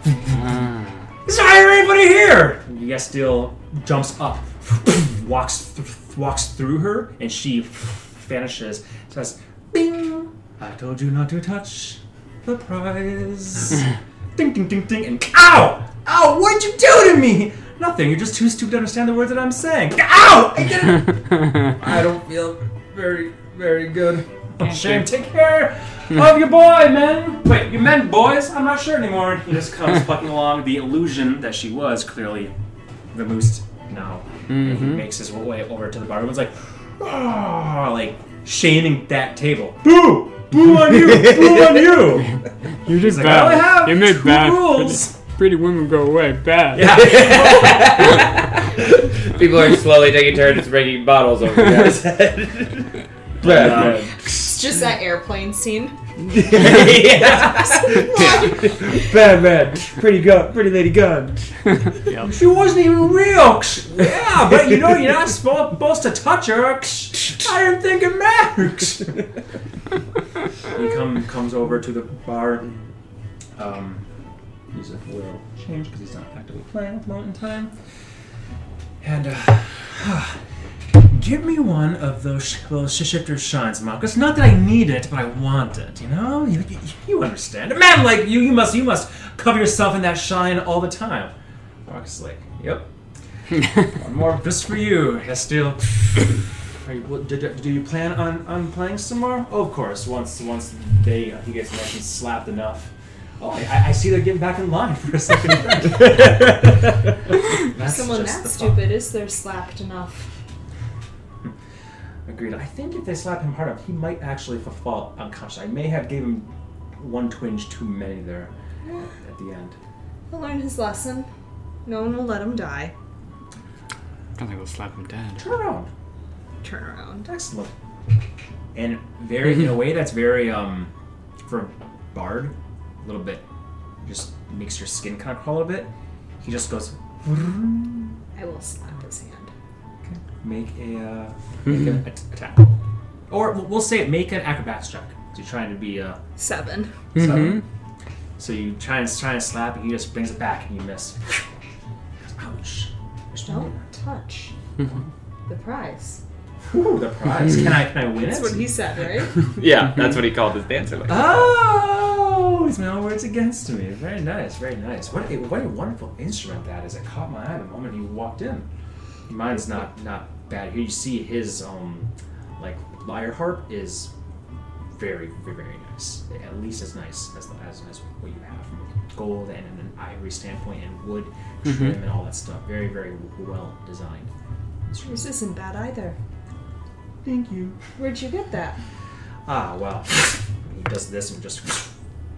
Ah. Is there anybody here? Yes, still jumps up, walks th- walks through her, and she vanishes. Says, "Bing! I told you not to touch the prize." ding, ding, ding, ding, and ow, ow! What did you do to me? Nothing. You're just too stupid to understand the words that I'm saying. Ow! I did it. I don't feel very, very good. Shame. Take care of your boy, men. Wait, you men, boys? I'm not sure anymore. He just comes plucking along. The illusion that she was clearly vamoosed now. And he Mhm. makes his way over to the bar. Everyone's like, oh, like shaming that table. Boo! Boo on you! Boo on you! You He's did like, I only have You made two bad. rules. Pretty, pretty women go away. Bad. Yeah. People are slowly taking turns breaking bottles over the guy's head. Bad, Um, bad. It's just that airplane scene. Bad man. Pretty gun. Pretty lady gun. Yep. She wasn't even real. Yeah, but you know you're not supposed to touch her. I didn't think it mattered. he come, comes over to the bar. Um, he's a little changed because he's not actively playing at the moment in time. And uh, give me one of those those shifter shines, Marcus. Not that I need it, but I want it. You know, you, you, you understand. A man like you, you must you must cover yourself in that shine all the time. Marcus is like, yep. One more just for you, Estill. Are you, what, do, do you plan on, on playing some more? Oh, of course. Once once they uh, he gets nice and slapped enough. Oh, I, I see they're getting back in line for a second Someone that stupid is there slapped enough. Fun. Agreed. I think if they slap him hard enough, he might actually fall unconscious. I may have gave him one twinge too many there at the end. He'll learn his lesson. No one will let him die. I don't think we'll slap him dead. Turn around. Turn around. Excellent. And very in a way that's very um for a bard, a little bit just makes your skin kind of crawl a bit. He just goes I will slap his hand. Make a uh, make an at- attack. Or we'll- we'll say make an acrobatics check. So you're trying to be uh Seven. seven. So you try and try and slap and he just brings it back and you miss. Ouch. Don't touch the prize. Ooh, the prize. Can I can I win it? That's it? what he said, right? Yeah, that's what he called his dancer. Like. Oh, he's my words against me. Very nice, very nice. What a what a wonderful instrument that is. It caught my eye the moment he walked in. Mine's not not bad. Here you see his um like lyre harp is very very very nice. At least as nice as as, as what you have from gold and an ivory standpoint and wood trim and all that stuff. Very very well designed. Yours isn't bad either. Thank you. Where'd you get that? Ah, well. he does this and just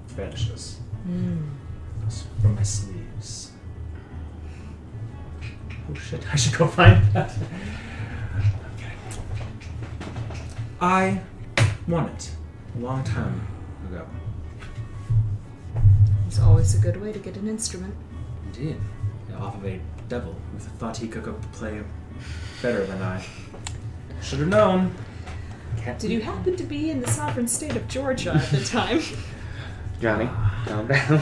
vanishes from my sleeves. Oh shit! I should go find that. Okay. I won it a long time ago. It's always a good way to get an instrument. Indeed. Yeah, off of a devil who thought he could play better than I. Should have known. Can't Did you happen to be in the sovereign state of Georgia at the time? Johnny, calm down.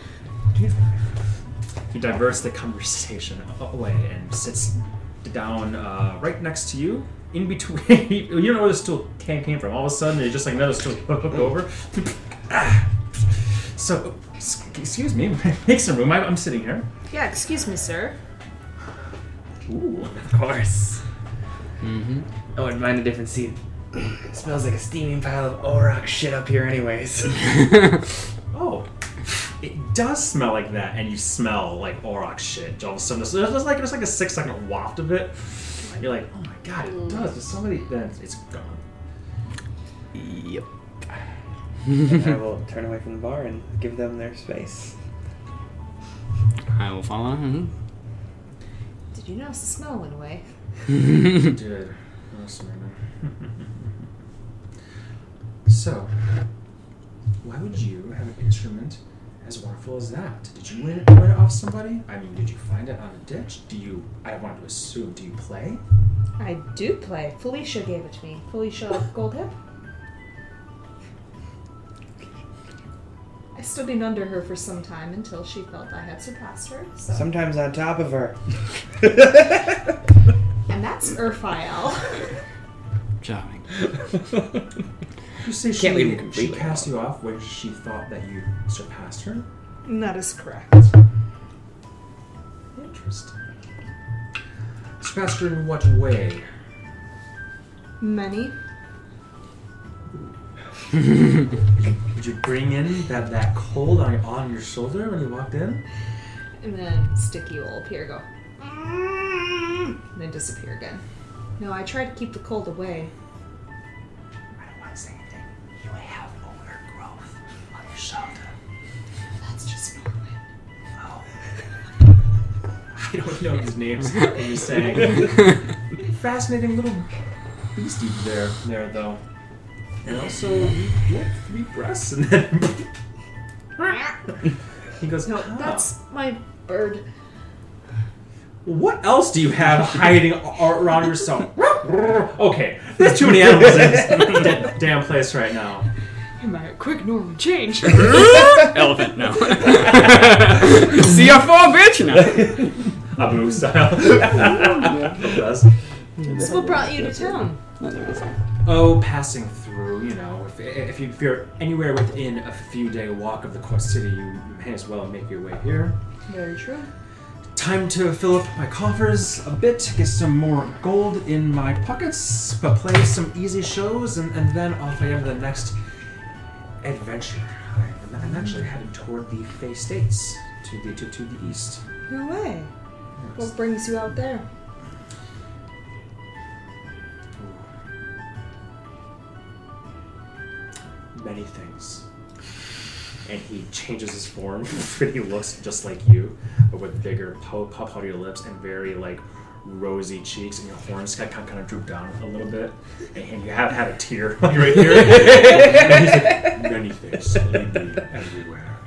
He diverts the conversation away and sits down uh, right next to you. In between, you don't know where the stool came, came from. All of a sudden, it's just like another stool hooked over. Ah. so, excuse me, make some room. I, I'm sitting here. yeah, excuse me, sir. Ooh. of course. Mm-hmm. I wouldn't mind a different seat. It smells like a steaming pile of Auroch shit up here, anyways. Oh, it does smell like that, and you smell like Auroch shit. All of a sudden, there's there's like there's like a six second waft of it. And you're like, oh my god, it does. There's somebody. Then it's- it's gone. Yep. I will turn away from the bar and give them their space. I will follow. mhm. Did you notice the smell went away? Dude, awesome, man. so, why would you have an instrument as wonderful as that? Did you win it, win it off somebody? I mean, did you find it on a ditch? Do you? I want to assume. Do you play? I do play. Felicia gave it to me. Felicia Goldhip. I studied under her for some time until she felt I had surpassed her. So. Sometimes on top of her. and that's Urfael. Charming. You say Can't leave she, him completely she cast out. you off when she thought that you surpassed her? And that is correct. Interesting. Surpassed her in what way? Many. Did you bring in that, that cold on, on your shoulder when you walked in? And then Sticky will appear, go, "Mm," and then disappear again. No, I try to keep the cold away. I don't know his name, that you're saying. Fascinating little beastie there, there though. And also, you have three breasts, and then he goes, No, "Ah." that's my bird. What else do you have hiding a- around yourself? okay, there's too many animals in this da- damn place right now. Am I a quick Norman change? Elephant, no. CR4, bitch! No. Abu style. Does. so what brought you to town? Oh, passing through, you know. If, if, you, if you're anywhere within a few day walk of the core city, you may as well make your way here. Very true. Time to fill up my coffers a bit, get some more gold in my pockets, but play some easy shows, and, and then off I am to the next adventure. I'm, I'm actually headed toward the Fey States, to the to, to the east. No way. What brings you out there? Many things. And he changes his form, but he looks just like you, but with bigger pop powdery lips and very like rosy cheeks, and your horns kind of, kind of droop down a little bit, and you have had a tear like right here. and he's like, many things lead me everywhere.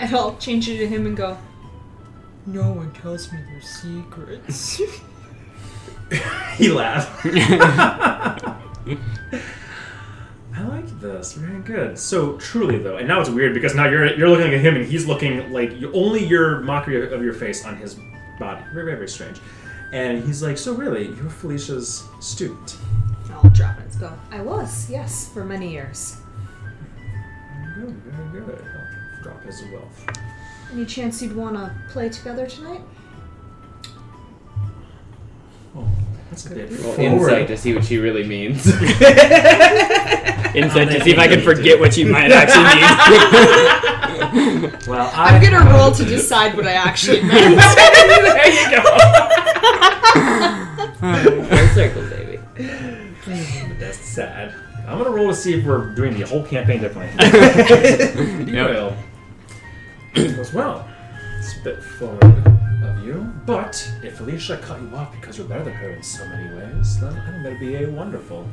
And I'll change it to him and go, No one tells me their secrets. he laughed. I like this. Very good. So truly though, and now it's weird because now you're you're looking at him and he's looking like you, only your mockery of your face on his body. Very very, very strange. And he's like, so really, you're Felicia's student. I'll drop it and go, I was, yes, for many years. Very good. Very good. I'll drop his wealth. Any chance you'd want to play together tonight? Oh, that's a bit Roll forward. insight to see what she really means. Insight to see if I can forget what you might actually mean. Well, I, I'm gonna roll to decide what I actually meant. there you go. Full circle, baby. That's sad. I'm gonna roll to see if we're doing the whole campaign differently. Well, He goes, well, it's a bit forward of you, but if Felicia cut you off because you're better than her in so many ways, then I think that'd be a wonderful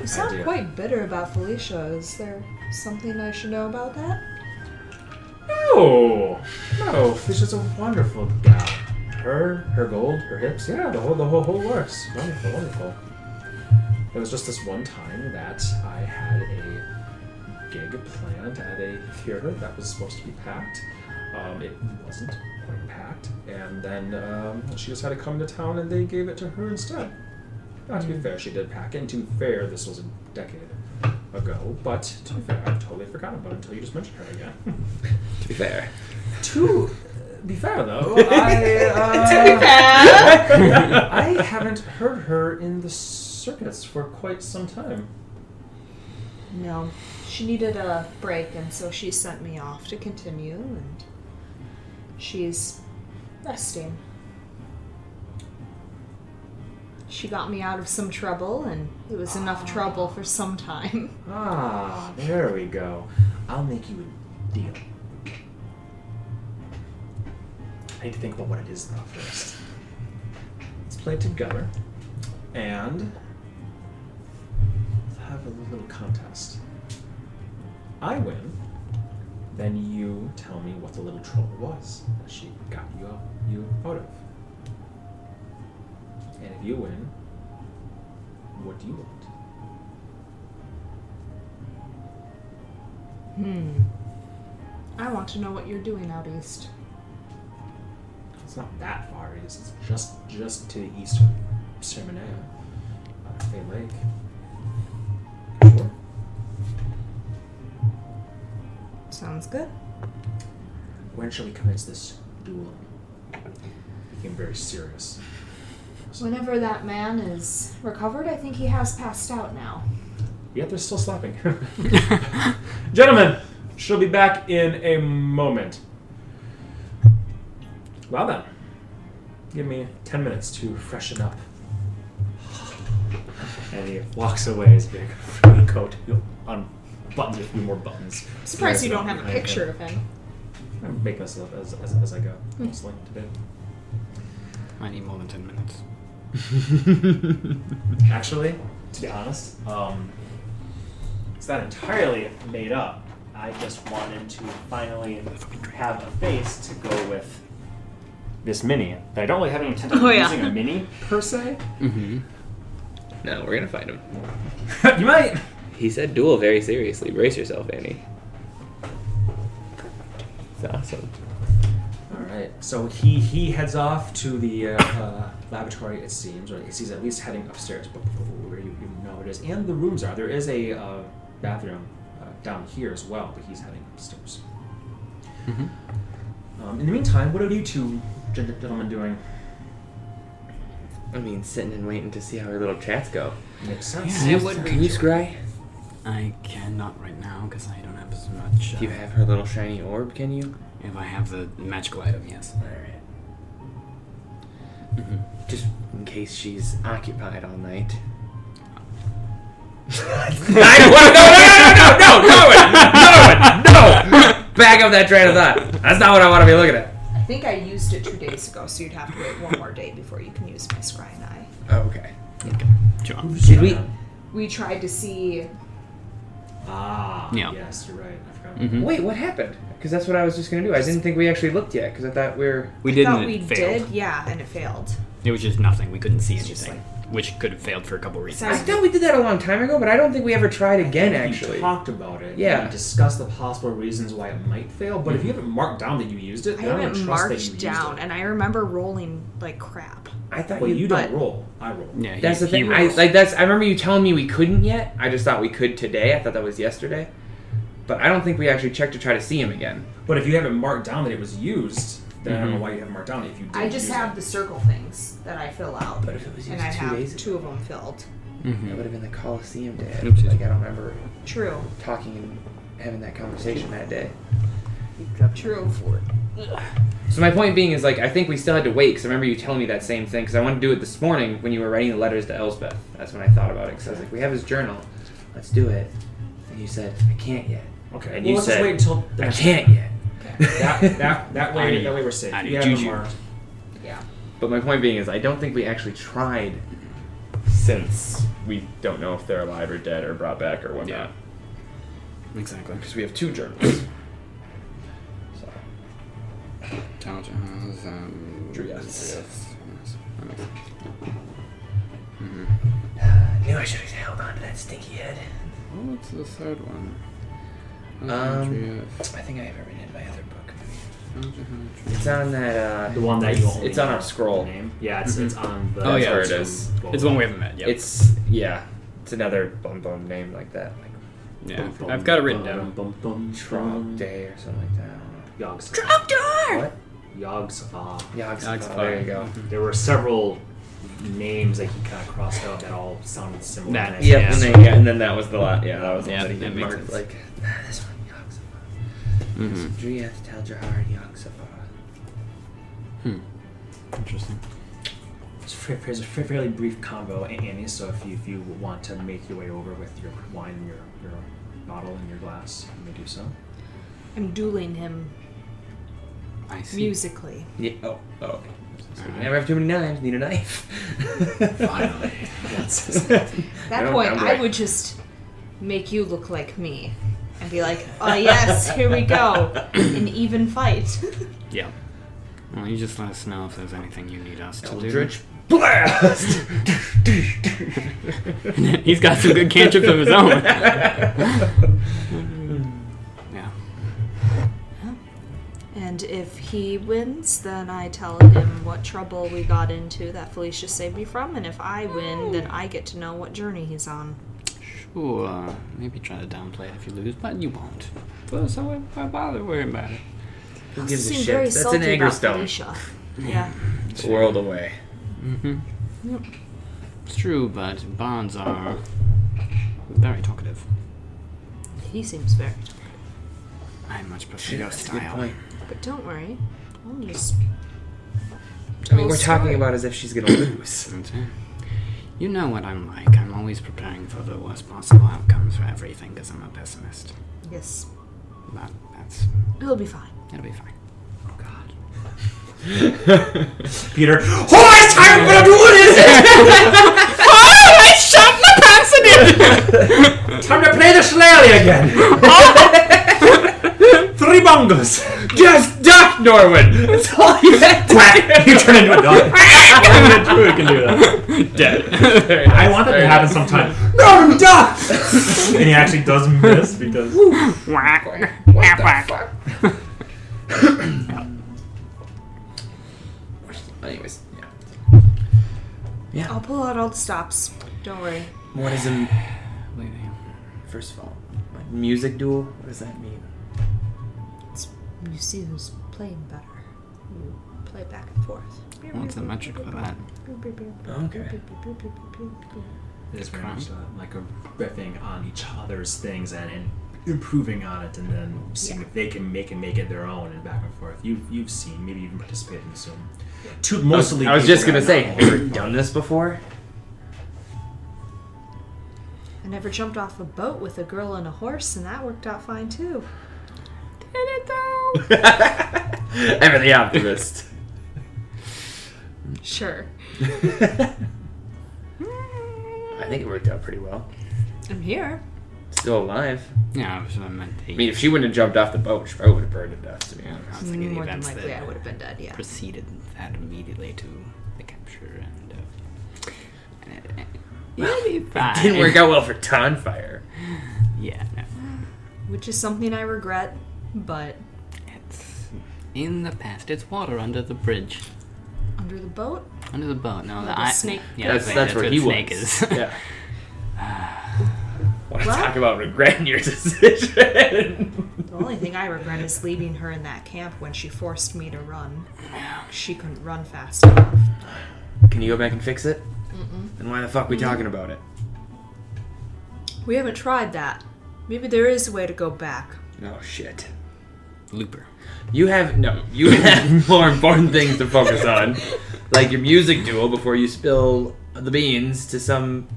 You sound idea. quite bitter about Felicia. Is there something I should know about that? No, no, Felicia's a wonderful gal. Her, her gold, her hips, yeah, the whole, the whole, whole works. Wonderful, wonderful. It was just this one time that I had a gig planned at a theater that was supposed to be packed. Um, it wasn't quite packed, and then um, she had to come to town, and they gave it to her instead. Now, to be fair, she did pack it. And to be fair, this was a decade ago. But to be fair, I've totally forgotten about it until you just mentioned her again. To be fair. To be fair, though, I uh, To be fair. I haven't heard her in the circuits for quite some time. No, she needed a break, and so she sent me off to continue, and she's resting. She got me out of some trouble, and it was enough trouble for some time. Ah, there we go. I'll make you a deal. I need to think about what it is now first. Let's play together, and have a little contest. I win, then you tell me what the little trouble was that she got you out, you out of. And if you win, what do you want? Hmm. I want to know what you're doing out east. It's not that far east. It's just just to the east of Sermonea, Fay Lake. Sure. Sounds good. When shall we commence this duel? Became very serious. Whenever that man is recovered, I think he has passed out now. Yet they're still slapping. Gentlemen, she'll be back in a moment. Well then, give me ten minutes to freshen up. And he walks away his big frilly coat. He unbuttons a few more buttons. I'm surprised you don't have a picture of him. I'm making this up as, as, as I go, mostly today. I need more than 10 minutes. Actually, to be honest, um, it's not entirely made up. I just wanted to finally have a face to go with this mini. I don't really have any intent on Oh, yeah. using a mini per se. Mm-hmm. No, we're gonna find him. you might. He said duel very seriously. Brace yourself, Annie. It's awesome. All right. So he he heads off to the uh, uh, laboratory. It seems, or he's at least heading upstairs, but where you, you know it is, and the rooms are. There is a uh, bathroom uh, down here as well, but he's heading upstairs. Mm-hmm. Um, in the meantime, what are you two gentlemen doing? I mean, sitting and waiting to see how our little chats go. Makes sense. Yeah, Can it you, would can you scry? I cannot right now because I don't have as much. Do you uh, have her little shiny orb? Can you? If I have the magical item, yes. All right. Mm-hmm. Just in case she's occupied all night. I don't no, no, no, no, no, no, no, no, no. Back up that train of thought. That's not what I want to be looking at. I think I used it two days ago, so you'd have to wait one more day before you can use my scry and eye. Oh, okay. Sure. Did we? We tried to see. Ah, Yeah. yes, you're right. I forgot. Mhm. Wait, what happened? Because that's what I was just gonna do. I didn't think we actually looked yet. Because I thought we were. We I did thought we failed. did, yeah, and it failed. It was just nothing. We couldn't see It's just anything, which could have failed for a couple reasons. I thought we did that a long time ago, but I don't think we ever tried again. We Actually. talked about it. Yeah. We discussed the possible reasons why it might fail, but if you haven't marked down that you used it, I then I'm gonna haven't trust that you marked used down, it. and I remember rolling like crap. I thought Well, you. you don't roll. I roll. Yeah, he, That's the thing. I like that's. I remember you telling me we couldn't yet. I just thought we could today. I thought that was yesterday, but I don't think we actually checked to try to see him again. But if you haven't marked down that it was used, then I don't know Mhm. why you haven't marked down if you did I just use have it. the circle things that I fill out, But if it was and used I two have days two of them filled. that Mhm. would have been the Coliseum day. Oopsies. Like I don't remember True, talking and having that conversation that day. true. So my point being is like I think we still had to wait because I remember you telling me that same thing because I wanted to do it this morning when you were writing the letters to Elsbeth. That's when I thought about it because I was like we have his journal. let's do it. And you said, I can't yet. Okay. And well, you let's said, just wait until the I next can't yet. that, that, that way, need- that way we're safe. I need You juju. Yeah. But my point being is, I don't think we actually tried, since we don't know if they're alive or dead or brought back or whatnot. Exactly. Because we have two journals. So. Talent has um, Drew, yes. yes. yes. That makes sense. I knew I should have held on to that stinky head. Oh, what's the third one? Um, I think I have it written in my other book. It's It's on that. Uh, The one that you it's, only it's on our scroll. Name. Yeah, it's, it's on the. Oh, yeah, where it Stone is. It's one we haven't met yet. It's yeah, it's another bum bum name like that, like yeah. Bum, bum, I've got it written bum, down. Bum, bum, Trog bum. Day or something like that. I don't Yogs. know. What? Yogs. Uh, Yogs. Yogs oh, there you go. there were several names that he kind of crossed out that all sounded similar. That- And I- Yep, Yeah. and then yeah, and then that was the last. Yeah, that was the Yeah, one that he that makes marked sense. like. Nah, this one. Yogs. Mhm. Driath Taljahar Yogs. Hmm. Interesting. It's There's a fairly brief convo, A- Annie. So if you if you want to make your way over with your wine and your your bottle and your glass, you may do so. I'm dueling him I see. musically. Yeah. Oh. Oh. Okay. I never have too many knives. Need a knife. Finally. Yes. At that No, point, I'm I would just make you look like me and be like, oh, yes, here we go. An even fight. Yeah. Well, you just let us know if there's anything you need us to do. Eldritch blast. do. He's got some good cantrips of his own. And if he wins, then I tell him what trouble we got into that Felicia saved me from. And if I win, then I get to know what journey he's on. Sure. Maybe try to downplay it if you lose, but you won't. But so why- why bother worrying about it? Who You gives a shit? very That's salty an anger about stone. Felicia. Yeah. It's a world away. Mm-hmm. Yep. It's true, but bonds are very talkative. He seems very. Talkative. I much prefer Shit, your that's a good style. Point. But don't worry. I'll just. I mean, we're a talking about as if she's gonna lose. You know what I'm like. I'm always preparing for the worst possible outcomes for everything because I'm a pessimist. Yes. But that's It'll be fine. it'll be fine. Oh God. Peter. Oh, it's time for the what is it? Oh, I shot my pants again! Time to play the shillelagh again. Oh. Three bongos. Just duck, Norwin. That's all you had to Quack. You turn into a dog. Only a druid can do that. Dead. Very I nice, want that very to happen nice. sometime. No, duck. and he actually does miss because. Whack. What the fuck? Anyways, yeah. I'll pull out all the stops. Don't worry. What is a Leaving. first of all like, music duel? What does that mean? It's, you see who's playing better. You play back and forth. What's the metric for that? Okay. It's very much uh, like a riffing on each other's things and, and improving on it, and then seeing Yeah. if they can make and make it their own and back and forth. You've you've seen, maybe even participated in Zoom. Two I was, mostly. I was just gonna say, have you ever done this before? I never jumped off a boat with a girl and a horse, and that worked out fine too. Ever the optimist. Sure. I think it worked out pretty well. I'm here. Still alive. Yeah, I was I meant the I mean, if she wouldn't have jumped off the boat, she probably would have burned to death. To be honest. I was thinking the More than events likely, that I would have been dead. Yeah. preceded that immediately to the capture and. Uh, and it, it'll be fine. Didn't work out well for Tonfire. Yeah, no. Which is something I regret, but It's in the past. It's water under the bridge. under the boat, Under the boat. No, Like the a I- snake. Yeah, that's that's, that's where he the was. snake is. Yeah. Want to What? talk about regretting your decision? the only thing I regret is leaving her in that camp when she forced me to run. She couldn't run fast enough. Can you go back and fix it? Mm-mm. Then why the fuck we mm-hmm. talking about it? We haven't tried that. Maybe there is a way to go back. Oh shit. Looper. You have no. You have more important things to focus on, like your music duel before you spill the beans to some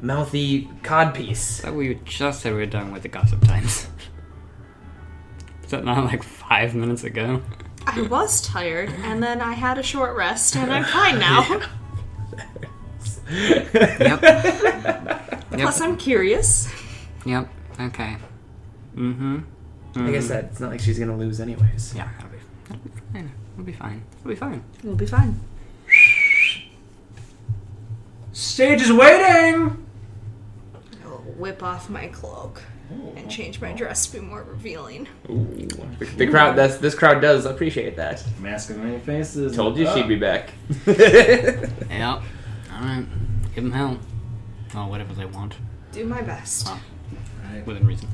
mouthy codpiece. Thought we just said we were done with the gossip times. Is that not like five minutes ago? I was tired, and then I had a short rest, and I'm fine now. Yep. Yep. Plus, I'm curious. Yep. Okay. Mm-hmm. Like I hmm. said, it's not like she's gonna lose anyways. Yeah, that'll be, that'll be fine. It'll be fine. It'll be fine. We'll be fine. Stage is waiting. I'll whip off my cloak and change my dress to be more revealing. Ooh, the, the crowd. That's this crowd does appreciate that. Mask of many faces. Told you Oh. she'd be back. Yep. All right. Give them hell. Oh, whatever they want, Do my best. Right. within reason.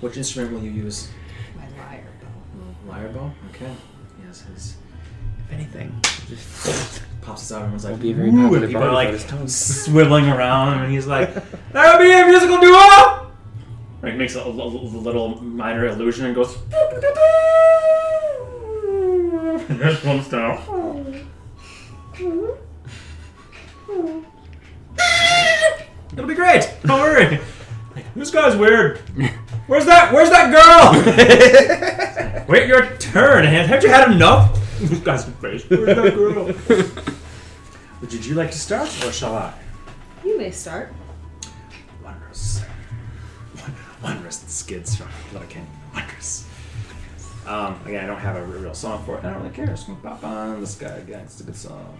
Which instrument will you use? My lyre bow. Lyre bow. Okay. Yes, his if anything, just pops us out. Everyone's like, Won't be very "Ooh," positive and people are like without his tongue. swiveling around, and he's like, "That would be a musical duo." Right, makes a, a- a little minor illusion and goes. And this one's down. It'll be great. Don't worry. This guy's weird. Where's that? Where's that girl? Wait your turn. And Haven't you had enough? This guy's face. Where's that girl? Would you like to start, or shall I? You may start. Wondrous. Won- Wondrous skids from Little King. Wondrous. Um, again, I don't have a real song for it. I don't really care. Just gonna pop on this guy again. It's a good song.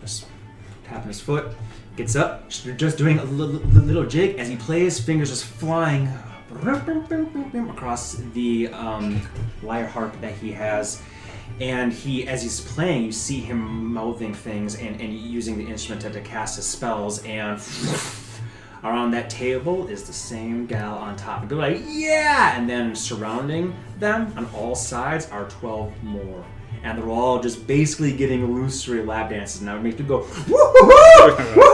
Just tapping his foot. Gets up. Just doing a little, little jig as he plays. Fingers just flying across the um, lyre harp that he has. And he, as he's playing, you see him mouthing things and, and using the instrument to, to cast his spells. And around that table is the same gal on top. And people like, yeah! And then surrounding them on all sides are 12 more. And they're all just basically getting illusory lab dances. Now it makes people go, woo-hoo-hoo! Woo-hoo-hoo!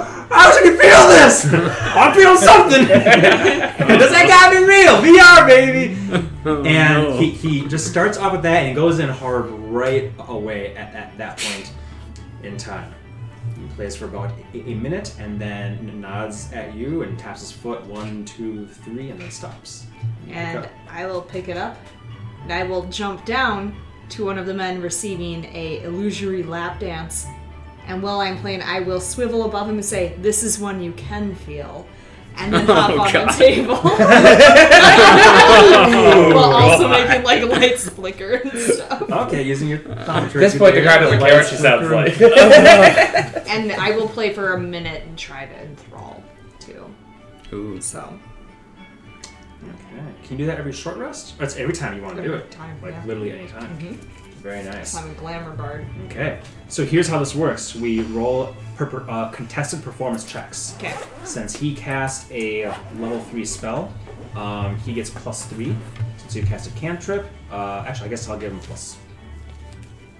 I wish I could feel this! I'm feeling something! Does that got me real? VR, baby! Oh, and he, he just starts off with that and goes in hard right away at, at that point in time. He plays for about a, a minute and then nods at you and taps his foot one, two, three, and then stops. And. I will pick it up, and I will jump down to one of the men receiving a illusory lap dance. And while I'm playing, I will swivel above him and say, "This is one you can feel," and then hop Oh, on God. the table, while also making like lights flicker and stuff. Okay, using your thumb At this point, the crowd doesn't care what she sounds like. And I will play for a minute and try to enthrall too. Ooh. So Okay. Can you do that every short rest? That's every time you want to do it. time, like yeah. literally any time. Mhm. Very nice. I'm a glamour bard. Okay. So here's how this works. We roll per, per- uh, contested performance checks. Okay. Since he cast a level three spell, um, he gets plus three. Since you cast a cantrip, uh, actually, I guess I'll give him plus.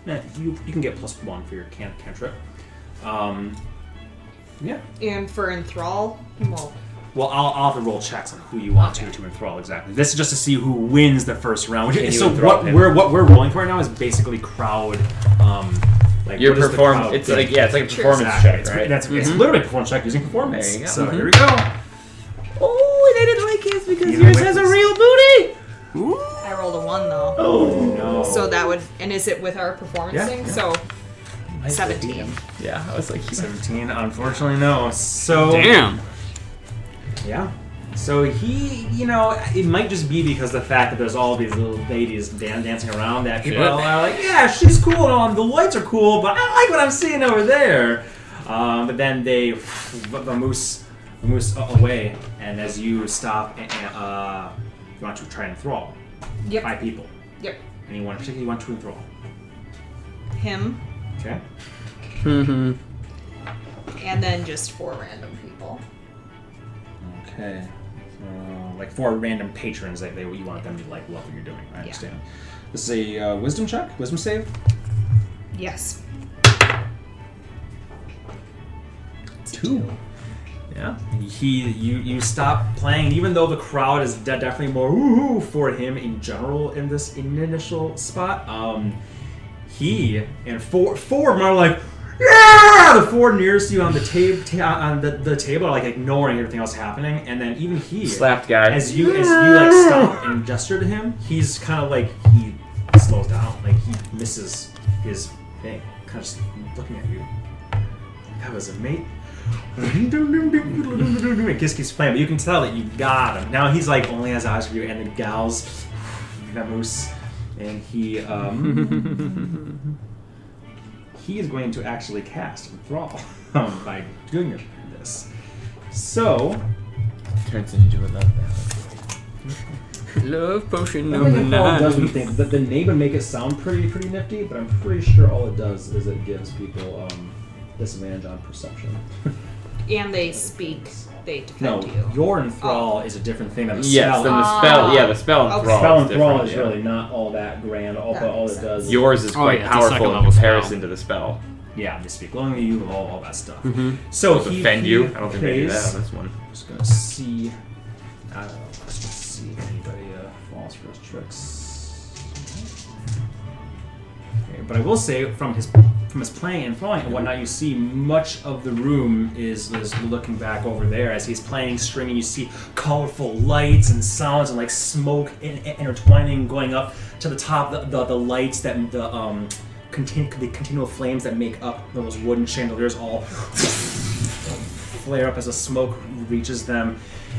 Yeah, you, you can get plus one for your can, cantrip. Um, yeah. And for enthrall, well, Well, I'll, I'll have to roll checks on who you want to to enthrall exactly. This is just to see who wins the first round. Which Can so what him? we're what we're rolling for right now is basically crowd. Um, like Your what does the perform. crowd It's like yeah, it's like a performance Exactly. check, It's, right? that's, it's literally a performance check using performance. There you go. So Mhm. here we go. Oh, and they didn't like his because You yours has a real booty. I rolled a one though. Oh no! So that would, and is it with our performance Yeah, thing? yeah. So 17. Yeah, I was like, he- seventeen. Unfortunately, no. So Damn. Yeah. So he, you know, it might just be because the fact that there's all these little ladies dan- dancing around that people Shit. are like, yeah, she's cool and the lights are cool, but I like what I'm seeing over there. Um, but then they moose moose away, and as you stop, and, uh, you want to try and enthrall Yep. five people. Yep. Anyone particularly you want to enthrall? Him, Okay. Mm-hmm. and then just four random people. Okay. Uh, like four random patrons that they you want them to like love what you're doing. I understand. This is a uh, wisdom check, wisdom save. Yes. Two. Yeah. He, you, you stop playing, even though the crowd is de- definitely more woohoo for him in general in this initial spot. Um, he and four, four of them are like, yeah, ah! The four nearest you on the table, ta- on the, the table, are like ignoring everything else happening, and then even he, Slapped guy. as you as you like stop and gesture to him, he's kind of like he slows down, like he misses his thing, kind of just looking at you. That was a mate. Just keeps playing, but you can tell that you got him. Now he's like only has eyes for you, and the gals, Vamoose, and he um he is going to actually cast Enthrall um, by doing this. So Turns into a love ballad. Love potion I number think all it does nine. we think the, the name would make it sound pretty pretty nifty, but I'm pretty sure all it does is it gives people um, disadvantage on perception. And they speak. They no, you. your Enthrall is a different thing than a Yes, spell. then the spell. Yeah, the spell Okay. enthrall. Spell is and is yeah. really not all that grand. All, That but all it does. Yours is Oh, quite yeah, it's a second powerful in level comparison spell. to the spell. Yeah, they speak only you, all, all that stuff. Mm-hmm. So So he defend he you. I don't think they do that plays- on this one. Just gonna see. I don't know. Let's just see if anybody uh, falls for his tricks. Okay, but I will say, from his from his playing and throwing and whatnot, you see much of the room is is looking back over there as he's playing string, and you see colorful lights and sounds and like smoke in, in- intertwining, going up to the top. The the, the lights that the um. Continu- the continual flames that make up those wooden chandeliers all flare up as the smoke reaches them,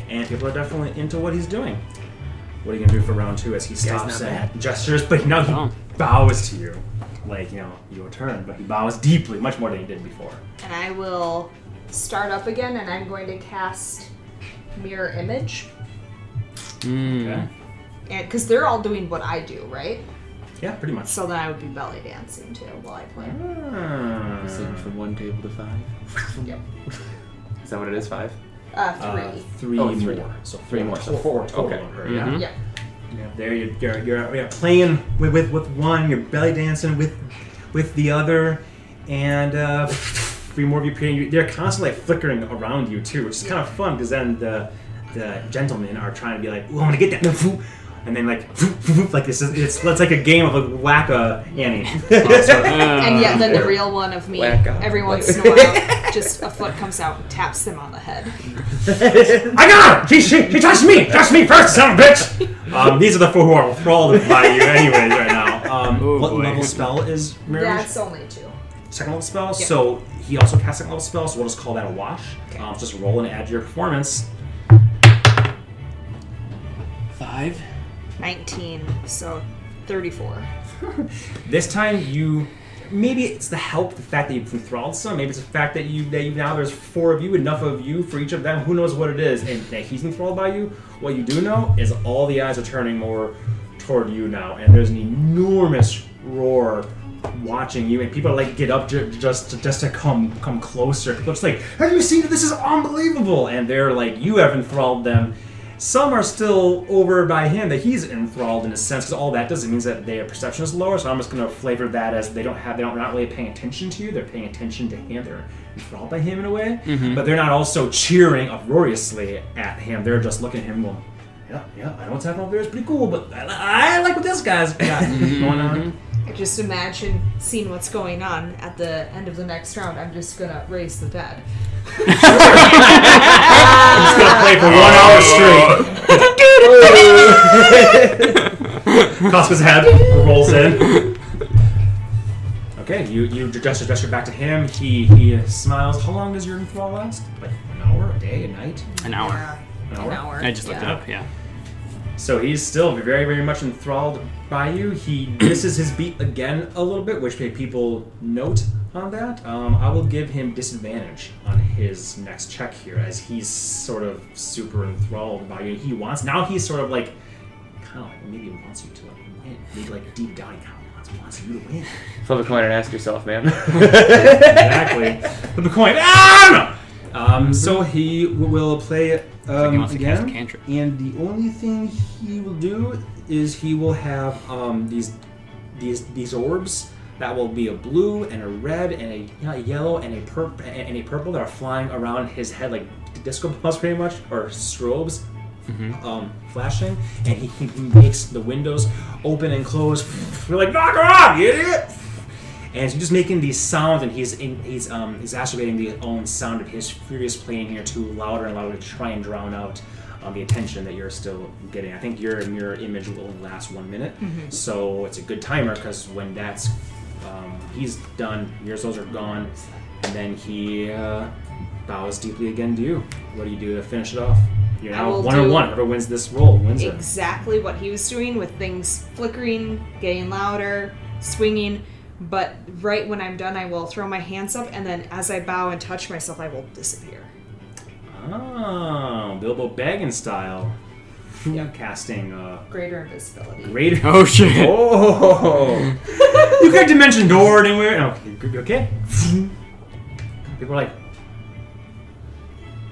and people are definitely into what he's doing. What are you gonna do for round two as he stops and gestures, but now he Oh. bows to you, like you know your turn, but he bows deeply, much more than he did before. And I will start up again, and I'm going to cast mirror image, Mm. Okay. and because they're all doing what I do, right? Yeah, pretty much. So then I would be belly dancing too while I play. Ah. Sing from one table to five. Yep. Is that what it is? Five. Uh, three. Uh, three Oh, three. more. So Three four, more, so Four, four total Okay. on her. Yeah. Mhm. yeah. Yeah, there you, you're, you're, you're playing with, with, with one, you're belly dancing with with the other, and uh, three more of you appearing. They're constantly like, flickering around you too, which is kind of fun because then the the gentlemen are trying to be like, "Ooh, I want to get that," and then like like this is it's it's like a game of like whack a Annie. And yet, then the real one of me, Whack up. every once in a while, just a foot comes out and taps them on the head. I got her! She, she, she touched me! Touched me first, son of a bitch! Um, these are the four who are enthralled by you, anyways, right now. Um, Oh, what boy. level spell is Mirror That's only two. second level spell. Yeah. So he also casts second level spell, so we'll just call that a wash. Okay. Um, just roll and add to your performance. Five. 19, so 34. This time you maybe it's the help, the fact that you've enthralled some, maybe it's the fact that you that you now there's four of you, enough of you for each of them, who knows what it is, and that he's enthralled by you. What you do know is all the eyes are turning more toward you now, and there's an enormous roar watching you, and people like get up ju- just just to come come closer. People just like, "Have you seen? This is unbelievable!" And they're like, "You have enthralled them." Some are still over by him that he's enthralled in a sense because all that does it means that their perception is lower. So I'm just going to flavor that as they don't have they don't they're not really paying attention to you. They're paying attention to him. They're enthralled by him in a way, mm-hmm. but they're not also cheering uproariously at him. They're just looking at him going, "Yeah, yeah, I know what's happening over there. It's pretty cool, but I, I like what this guy's got going on." I just imagine seeing what's going on at the end of the next round. I'm just gonna raise the dead. I'm just gonna play for one hour straight. Cosmo's head rolls in. Okay, you you gesture gesture back to him. He he smiles. How long does your enthrall last? Like an hour, a day, a night? An hour. Yeah, An an hour? hour. I just looked yeah. it up. Yeah. So he's still very, very much enthralled by you. He misses his beat again a little bit, which made people note on that. Um, I will give him disadvantage on his next check here, as he's sort of super enthralled by you. He wants now. He's sort of like, kind of like maybe wants you to like win. Maybe like deep down, he kind of wants, wants you to win. Flip a coin and ask yourself, man. exactly. Flip a coin. Ah, I don't know. Um, so he will play he um, wants to again, cantrip. and the only thing he will do is he will have um, these these these orbs that will be a blue and a red and a, you yellow and a purple and a purple that are flying around his head like disco balls, pretty much, or strobes. Um, flashing, and he, he makes the windows open and close. We're like, knock her off, you idiot! and he's just making these sounds, and he's in, he's um, exacerbating the own sound of his furious playing here too louder and louder to try and drown out um, the attention that you're still getting. I think your mirror image will only last one minute, so it's a good timer because when that's um, he's done, Your souls are gone, and then he uh, bows deeply again to you. What do you do to finish it off? You're I now will one on do- one. Whoever wins this roll wins it. exactly what he was doing with things flickering, getting louder, swinging. But right when I'm done, I will throw my hands up, and then as I bow and touch myself, I will disappear. Oh, Bilbo Baggins style. Yep. Casting uh, Greater invisibility. greater. Oh shit! Oh, you got dimension door anywhere? No, you- you okay. People are like,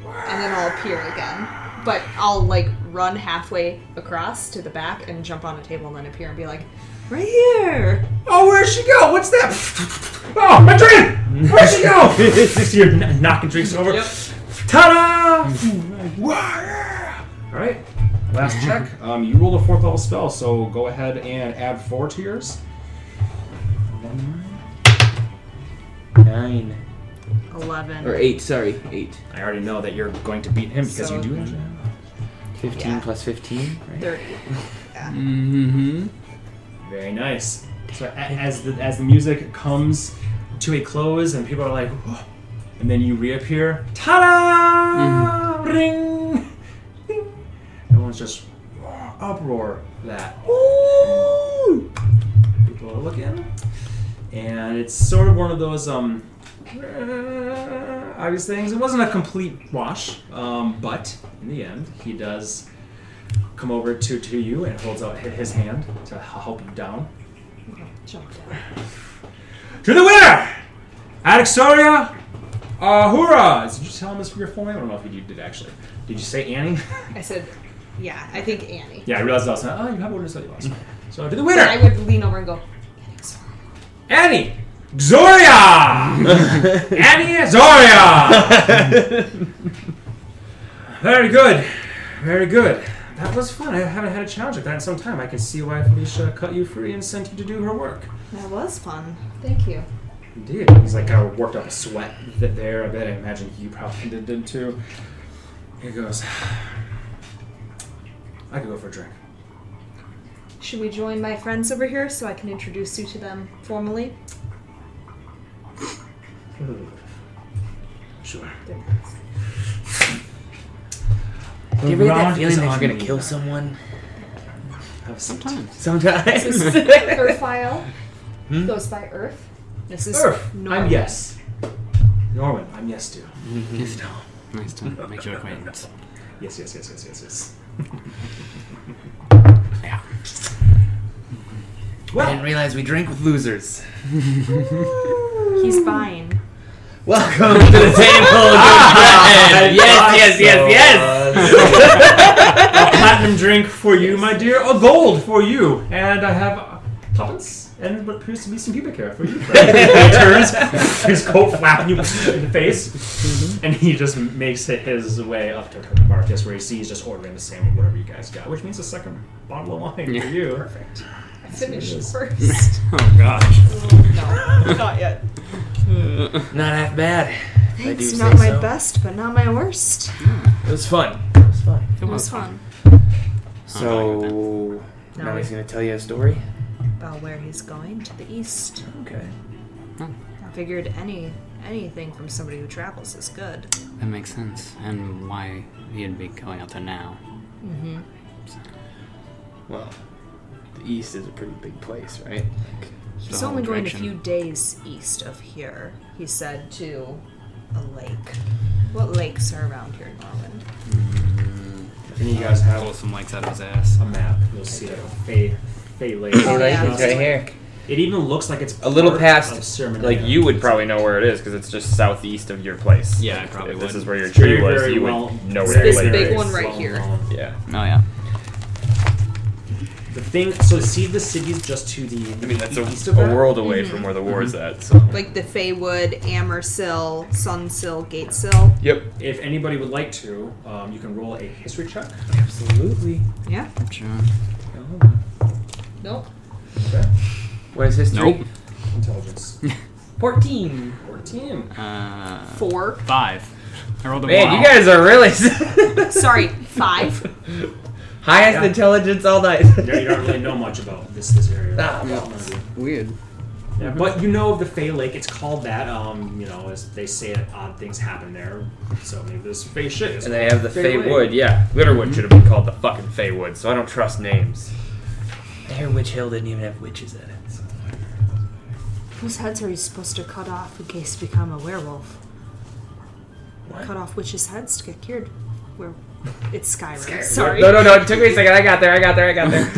and then I'll appear again. But I'll like run halfway across to the back and jump on a table and then appear and be like, right here. "Oh, where'd she go? What's that? Oh, my drink! Where'd she go?" Next to you, kn- knocking drinks over. Yep. Ta-da! Wow. All right, last check. Um, you rolled a fourth level spell, so go ahead and add four to yours. Nine. Eleven. Or eight, sorry. Eight. I already know that you're going to beat him because So- you do actually. have- 15 Yeah. plus 15, right? Thirty. Yeah. Mm-hmm. Very nice. So a- as the as the music comes to a close and people are like, "Whoa," and then you reappear, ta-da! Ring! Ding. Everyone's just uproar that. Ooh! People are looking, and it's sort of one of those um uh, obvious things. It wasn't a complete wash, um, but in the end, he does come over to, to you and holds out his hand to help you down. Jump down. To the winner! Adixoria Ahura! Did you tell him this for your full name? I don't know if you did actually. Did you say Annie? I said, yeah, I think Annie. yeah, I realized I was like, oh, you have what to say last mm-hmm. So to the winner, But I would lean over and go, Annie! Zoria! Annie Zoria! Very good. Very good. That was fun. I haven't had a challenge like that in some time. I can see why Felicia cut you free and sent you to do her work. that was fun. Thank you. Indeed. He's like kind of worked up a sweat th- there a bit. I imagine you probably did, did too. He goes, I could go for a drink. Should we join my friends over here so I can introduce you to them formally? Sure. They're nice. Do you ever get that feeling is that you're gonna kill someone? Have a seat. Sometimes. Sometimes. Earth file Hmm? goes by Earth. This is Earth. Norman. I'm yes. Norman. I'm yes too. Yes, Nice to make your acquaintance. Yes, yes, yes, yes, yes, yes. Yeah. I didn't realize we drink with losers. He's fine. Welcome to the table. Ah, yes, yes, yes, yes. a platinum drink for you, my dear. A gold for you. And I have uh, tuppence and what appears to be some pubic hair for you. Fred. he turns, his coat flapping you in the face, and he just makes it his way up to Marcus, where he sees just ordering the same whatever you guys got, which means a second bottle of wine Yeah. for you. Perfect. I finished oh, first. Oh gosh. no, not yet. Not half bad. if I do It's say not my so. best, but not my worst. It was fun. It was fun. It was fun. So Now now we- he's gonna tell you a story. About where he's going to the east. Okay. I figured any anything from somebody who travels is good. That makes sense. And why he'd be going out there now. Mm-hmm. Well, the east is a pretty big place, right? Like, He's The only whole going a direction. few days east of here. He said to a lake. What lakes are around here, in Norman? If any of you guys have Pull some legs out of his ass. a map, you'll see like a Fey, Fey Lake. Oh, right, yeah. it's right here. It even looks like it's A little past, of Ceremony. like you would probably know where it is because it's just southeast of your place. Yeah, Like, probably if this is where your tree Very, was, very you well- would know where This big is. one right well here. known. Yeah, Oh yeah. The thing, so see the cities just to the, I mean that's a, of a world away Mhm. from where the war is at. So Like the Feywood, Amersill, Sunsill, Gatesill. yep, If anybody would like to, um, you can roll a history check. Absolutely. Yeah. Sure. Hold on. Nope. Okay. What is history? Nope. intelligence? 14. 14. Uh, Four. five. I rolled a Man, one. you guys are really Sorry, five. highest Yeah. intelligence all night. You don't you don't really know much about this this area. Ah, None well. of you. Weird. Yeah, but you know of the Fey Lake. It's called that. Um, you know, as they say that odd things happen there. So maybe this Fey shit is. And they have the Fey Fey Lake. Wood, yeah. Glitterwood should have been called the fucking Fey Wood, so I don't trust names. I hear Witch Hill didn't even have witches in it. So. Whose heads are you supposed to cut off in case you become a werewolf? What? Cut off witches' heads to get cured. Where it's Skyrim. Skyrim. Sorry. No, no, no. It took me a second. I got there. I got there. I got there.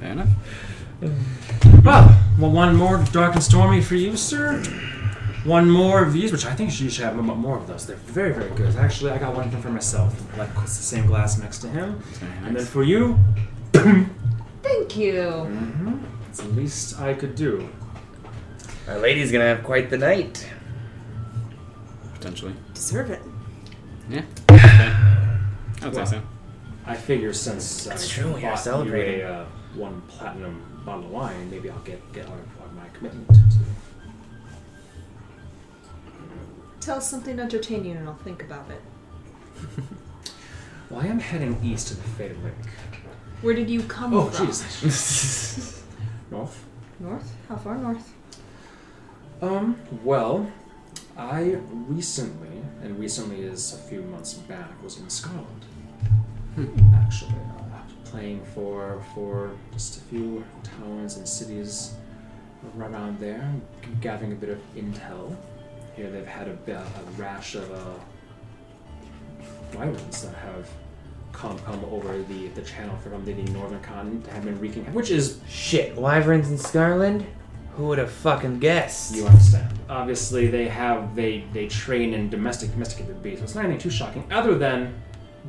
Fair enough. Well, well, one more dark and stormy for you, sir. One more of these, which I think she should have m- more of those. They're very, very good. Actually, I got one for myself. Like it's the same glass next to him. And then for you, Thank you. it's the least I could do. Our lady's gonna have quite the night. Potentially. Deserve it. Yeah. Okay. I would Well, say so. I figure since That's I true, we are celebrating. you a uh, one platinum bottle of wine, maybe I'll get get out of my commitment. To Tell us something entertaining and I'll think about it. well, I am heading east to the Fey Lake. Where did you come from? Oh, from? jeez. North. North? How far north? Um, well, I recently, and recently is a few months back, was in Scotland. Actually, uh, playing for for just a few towns and cities around there, gathering a bit of intel. Here they've had a, a rash of uh, wyverns that have come come over the, the channel from the northern continent, have been wreaking, which is Shit, wyverns in Scarland? Who would have fucking guessed? You understand. Obviously, they have they they train in domestic domesticated beasts. So it's not anything too shocking, other than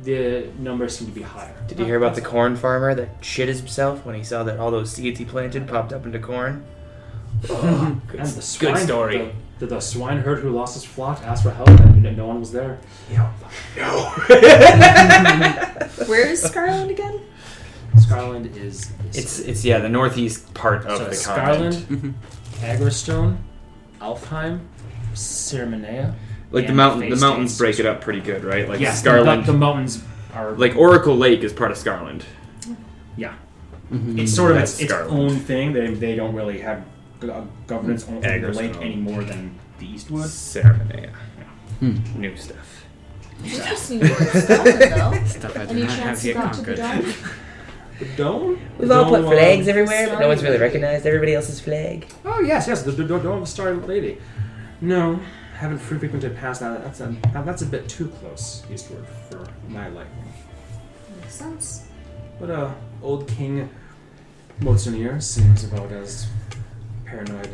the numbers seem to be higher. Did you hear about the corn farmer that shit himself when he saw that all those seeds he planted popped up into corn? Oh, good, good story. The, the, the swineherd who lost his flock ask for help, and no one was there. No. Where is Scarland again? Scarland is, is It's it's yeah the northeast part of so the Scarland, mm-hmm. continent. Agrestone, Alfheim, Cerminea. Like the and mountain, the Fey mountains States. break it up pretty good, right? Like Yes, Scarland, The, the mountains are like Oracle Lake is part of Scarland. Yeah. Mm-hmm. It's sort of That's its, its Scarlet. own thing. They, they don't really have go- governance on the Agrestone. lake any more than the Eastwood. Ceremony. New stuff. Interesting word Scotland, though. Stuff I do Any not have chance you yet got to the conquered. dome? The dome? We've all put Dome, flags um, everywhere, but no one's really recognized everybody else's flag. Oh yes, yes. The, the, the dome of the Star Lady. No, haven't fre- frequented past that. That's a that- that's a bit too close eastward for my liking. Makes sense. But uh, old King Mozunir seems about as paranoid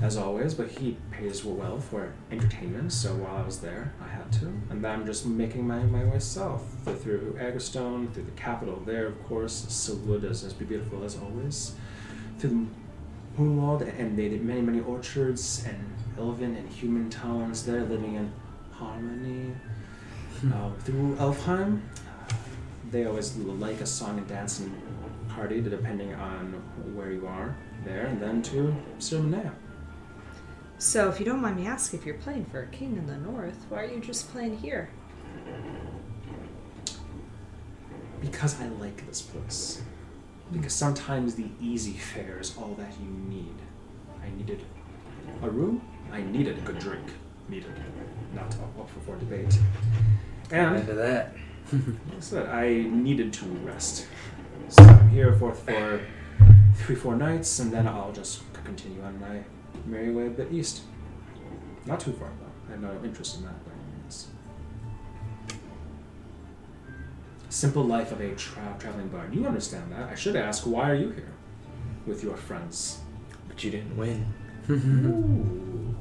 as always, but he pays well for entertainment, so while I was there, I had to. And then I'm just making my, my way south through Agrestone, through the capital there, of course. Silwood is as beautiful as always. Through the Moonwald, and they did many, many orchards and elven and human towns there living in harmony. uh, through Elfheim, they always like a song and dancing party, depending on where you are there, and then to Cerminea. So, if you don't mind me asking, if you're playing for a king in the north, why are you just playing here? Because I like this place. Because sometimes the easy fare is all that you need. I needed a room, I needed a good drink. Needed. Not up for, for debate. And Into that. Like I said, I needed to rest. So I'm here for, for three, four nights, and then I'll just continue on my merry way a bit east. Not too far, though. I have no interest in that by any means. Simple life of a tra- traveling bard. You understand that. I should ask, why are you here with your friends? But you didn't win. Ooh.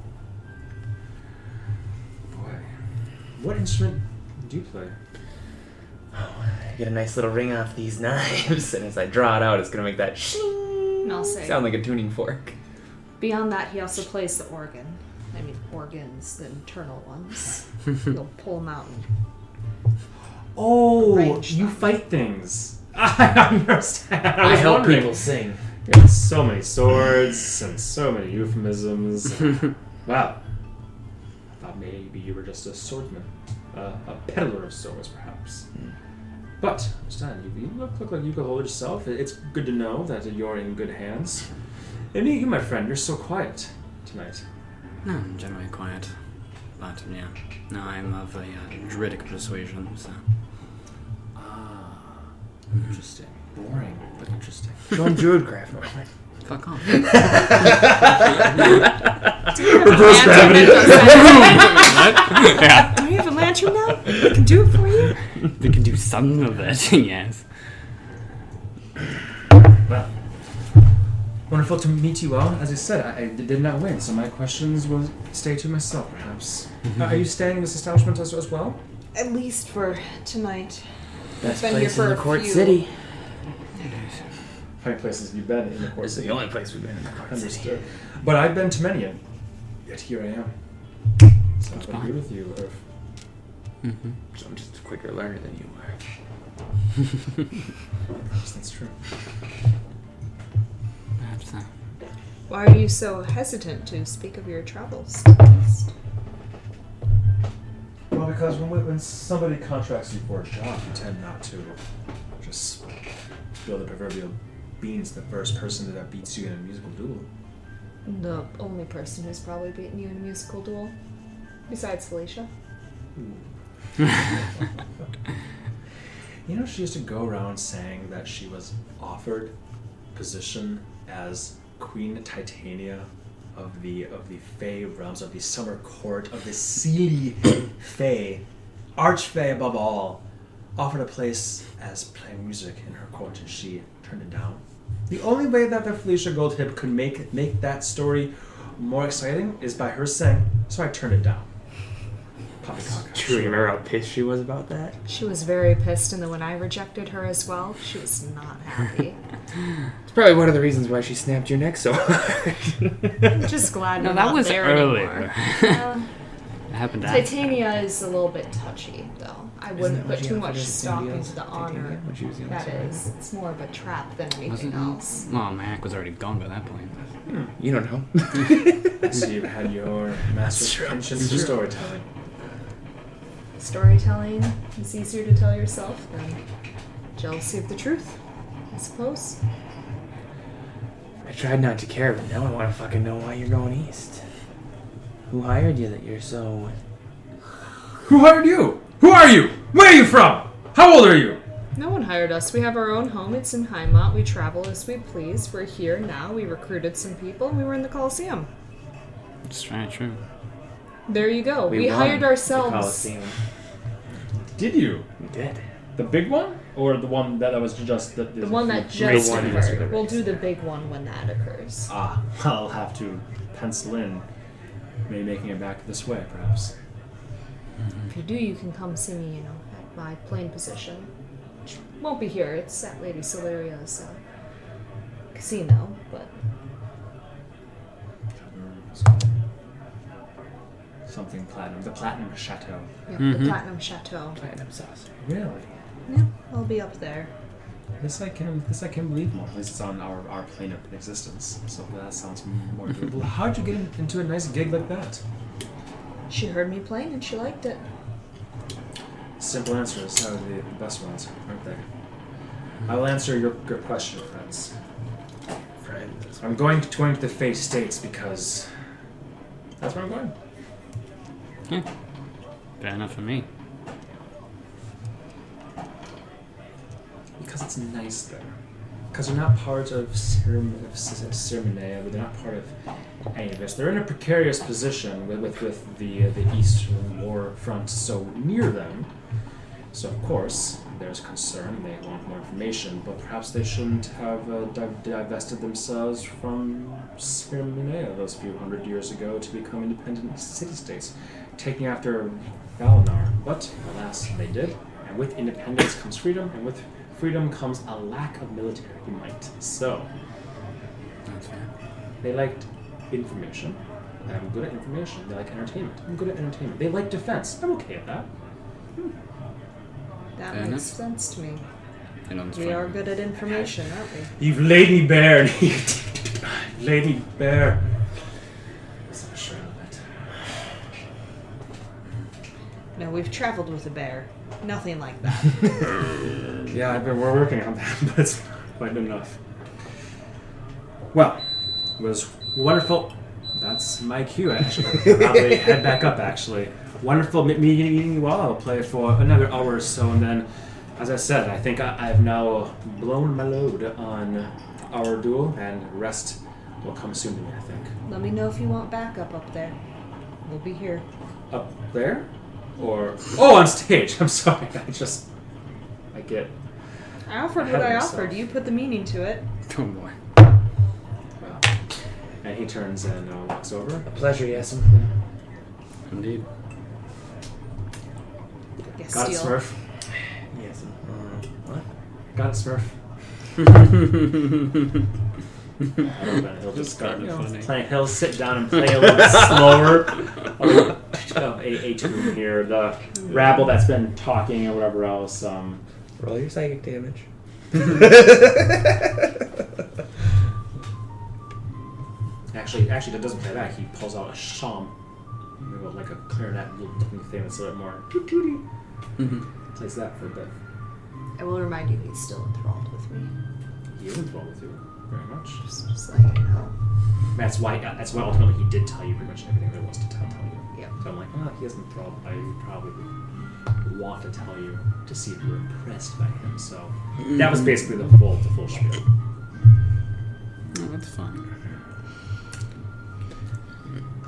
Boy. What instrument do you play? Oh, I get a nice little ring off these knives, and as I draw it out, it's gonna make that shing I'll say, sound like a tuning fork. beyond that, he also plays the organ. I mean, organs, the internal ones. He'll pull them out and Oh, Arrange you them. fight things. I understand. I, I help wondering. people sing. We have so many swords and so many euphemisms. wow. I thought maybe you were just a swordsman, uh, a peddler of swords, perhaps. But, understand, you, you look, look like you can hold yourself. It's good to know that you're in good hands. And you, my friend, you're so quiet tonight. No, I'm generally quiet. But yeah, no, I'm of a uh, druidic persuasion, so Ah, interesting. Boring, but interesting. Join Druidcraft. fuck off. Reverse gravity. yeah, Do you have a lantern now? I can do it for you. we can do some of it. yes. Well, wonderful to meet you all. As I said, I, I did not win, so my questions will stay to myself, perhaps. Uh, are you staying in this establishment as, as well? At least for tonight. Best Been here place for in a the Court few. City. How many places have you been in the course? This is the only place we've been in the Court City. Understood. But I've been to many, and yet here I am. So I agree with you. Irv. Mm-hmm. So I'm just a quicker learner than you are. Perhaps that's true. That's uh, Why are you so hesitant to speak of your travels to the East? Well, because when, when somebody contracts you for a job, you tend not to just spill the proverbial beans to the first person that beats you in a musical duel. The only person who's probably beaten you in a musical duel, besides Felicia. You know, she used to go around saying that she was offered position as Queen Titania of the of the Fey realms of the summer court of the Seelie Fey, Archfey above all, offered a place as playing music in her court, and she turned it down. The only way that the Felicia Goldhip could make make that story more exciting is by her saying, "So I turned it down." Poppycock. True, you remember how pissed she was about that? She was very pissed, and then when I rejected her as well, she was not happy. It's probably one of the reasons why she snapped your neck so hard. I'm just glad no, that not was there earlier. anymore. Uh, it happened after. Titania is a little bit touchy, though. I Isn't wouldn't put too much stock into the Titania, honor. when she was young, That sorry. is, it's more of a trap than Was anything else. Well, my act was already gone by that point. You don't know. So you've had your master's true. penchant for storytelling. Storytelling is easier to tell yourself than jealousy of the truth, I suppose. I tried not to care, but now I want to fucking know why you're going east. Who hired you that you're so. Who hired you? Who are you? Where are you from? How old are you? No one hired us. We have our own home. It's in Heimat. We travel as we please. We're here now. We recruited some people. and We were in the Coliseum. It's very true. There you go. We, won hired the ourselves. Coliseum. Did you? We did. The big one? Or the one that I was just the, The one that The just one occurred. yesterday. We'll do the big one when that occurs. Ah, I'll have to pencil in maybe making it back this way, perhaps. If you do, you can come see me, you know, at my plane position. Which won't be here. It's at Lady Solaria's uh, casino, but Something platinum. The Platinum Chateau. yeah, Mhm. the Platinum Chateau. Platinum sauce. Really? Yeah, I'll be up there. This I can this I can believe more. At least it's on our, our plane of existence. So that sounds more doable. How'd you get in, into a nice gig like that? She heard me playing and she liked it. Simple answer answers are the best ones, aren't they? I'll answer your, your question, friends. Friends. I'm going to going to the Fey States because that's where I'm going. Yeah. Fair enough for me. Because it's nice there. Because they're not part of Cerminea, but they're not part of any of this. They're in a precarious position with, with, with the, uh, the Eastern War front so near them. So, of course, there's concern, they want more information, but perhaps they shouldn't have uh, di- divested themselves from Cerminea those few hundred years ago to become independent city states, taking after Valinor. But, alas, they did. And with independence comes freedom, and with freedom comes a lack of military might. So, they liked information. I'm good at information. They like entertainment. I'm good at entertainment. They like defense. I'm okay at that. Hmm. That Fair makes enough. sense to me. We are good at information, aren't we? You've laid me bare. laid me bare. That's not a shred of it. No, we've traveled with a bear. Nothing like that. Yeah, I've been we're working on that, but it's not quite enough. Well, it was wonderful. That's my cue. Actually, I'll probably head back up. Actually, wonderful meeting meeting you all. I'll play for another hour or so, and then, as I said, I think I, I've now blown my load on our duel, and rest will come soon to me. I think Let me know if you want backup up there. We'll be here. up there, or oh, on stage. I'm sorry. I just I get I offered what I myself. offered. You put the meaning to it. Oh boy. well. And he turns and uh, walks over. A pleasure, yes. Indeed. Yes, Got it, steal. Smurf. Yasim. Uh, what? Got it, Smurf. And he'll just start, you know, Funny. playing. He'll sit down and play a little bit slower. a, a, a tune here. The rabble that's been talking or whatever else. Um, Roll your psychic damage. actually, actually, that doesn't play back. He pulls out a sham, maybe like a clarinet looking thing that's a little more. Mhm. Plays that for a bit. I will remind you he's still enthralled with me. He is enthralled with you very much. Just, just like you know. That's why. Uh, that's why ultimately he did tell you pretty much everything there was to tell, tell you. Yeah. So I'm like, oh, he isn't enthralled. I probably want to tell you to see if you're impressed by him. So that was mm. basically the full, the full spiel. Oh, that's fine.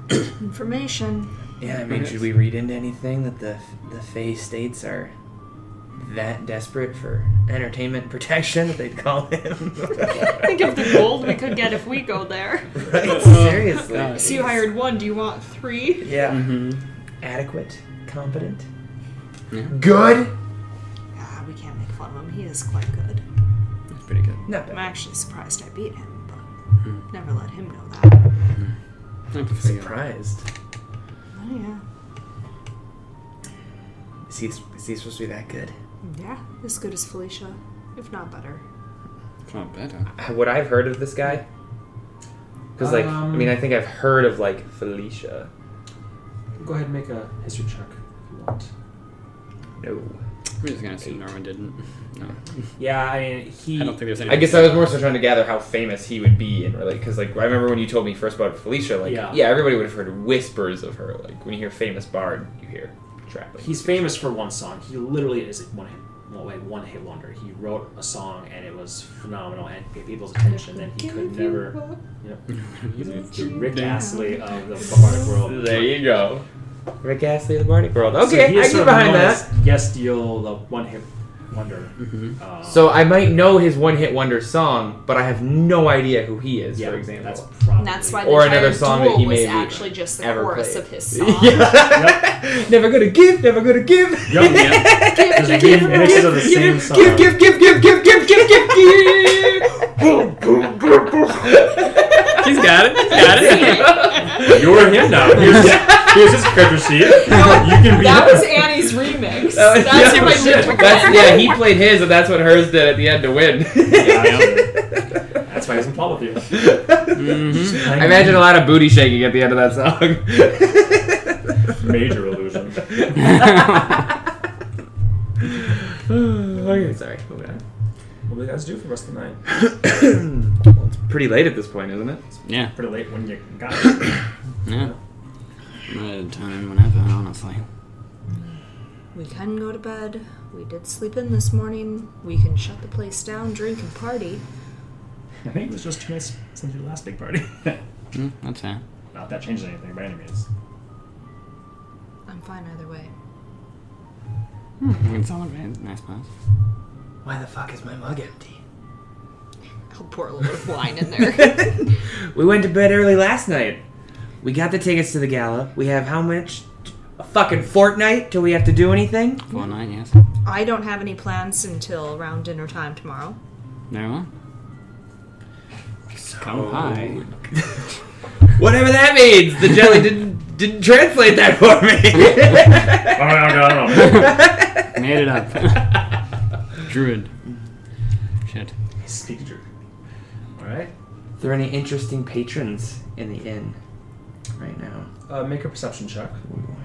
Information. Yeah, I mean, should we read into anything that the the Fey states are that desperate for entertainment protection that they'd call him? Think of the gold we could get if we go there. right? Seriously. God. So you hired one. Do you want three? Yeah. Mm-hmm. Adequate. Competent. Yeah. Good. Ah, we can't make fun of him. He is quite good. That's pretty good. Not I'm actually surprised I beat him, but Hmm. never let him know that. I have to figure out. Surprised. Oh yeah. Is he, is he supposed to be that good? Yeah, as good as Felicia, if not better. It's not better. What I've heard of this guy? Because like, I Um, mean, I think I've heard of like Felicia. Go ahead and make a history check if you want. No. We're just gonna assume Norman didn't. No. Yeah, I mean, he. I don't think there's any. I guess I was more so trying to gather how famous he would be and really because like I remember when you told me first about Felicia, like Yeah. yeah, everybody would have heard whispers of her. Like when you hear famous bard, you hear trapping. He's famous for one song. He literally is a one hit, well, wait, one hit wonder. He wrote a song and it was phenomenal and paid people's attention. Then he could never. Yep. He's Rick Astley of the bardic world. There you go. Rick Astley of the Bardic World. Okay, he is I get behind that. as Yes, Deal, the one hit wonder. Mhm. Uh, So I might know his one hit wonder song, but I have no idea who he is, yeah, for example. that's probably. That's why the Or another song that he was actually just the ever chorus played. of his song. yeah. never gonna give, never gonna give. Yep, yeah. There's a give, remix of the same song. Give, give, give, give, give, give, give, give, give. He's got it. He's got it. You're him now. Here's, here's his character sheet. You can be That him. was Annie's remix. Oh, That's yeah, who shit. That's yeah. He played his, and that's what hers did at the end to win. That's why he's in love with you. Mhm. I imagine a lot of booty shaking at the end of that song. Major illusion. okay, sorry. Moving on. What do you guys do for the rest of the night? well, it's pretty late at this point, isn't it? Yeah. Pretty late when you got it. Yeah. I'm at a time whenever, honestly. We can go to bed. We did sleep in this morning. We can shut the place down, drink, and party. I think it was just two nights since your last big party. Mm, that's fair. Not that changes anything by any means. I'm fine either way. Hmm, we can celebrate. Nice place. Why the fuck is my mug empty? I'll pour a little of wine in there. we went to bed early last night. We got the tickets to the gala. We have how much? A fucking fortnight till we have to do anything? Full night, yes. I don't have any plans until around dinner time tomorrow. Very well. Come high. Whatever that means. The jelly didn't didn't translate that for me. Oh, no, no, no. Made it up. Druid. Shit. Speak Druid. All right. Are there any interesting patrons in the inn right now? Uh, make a perception check. Oh boy.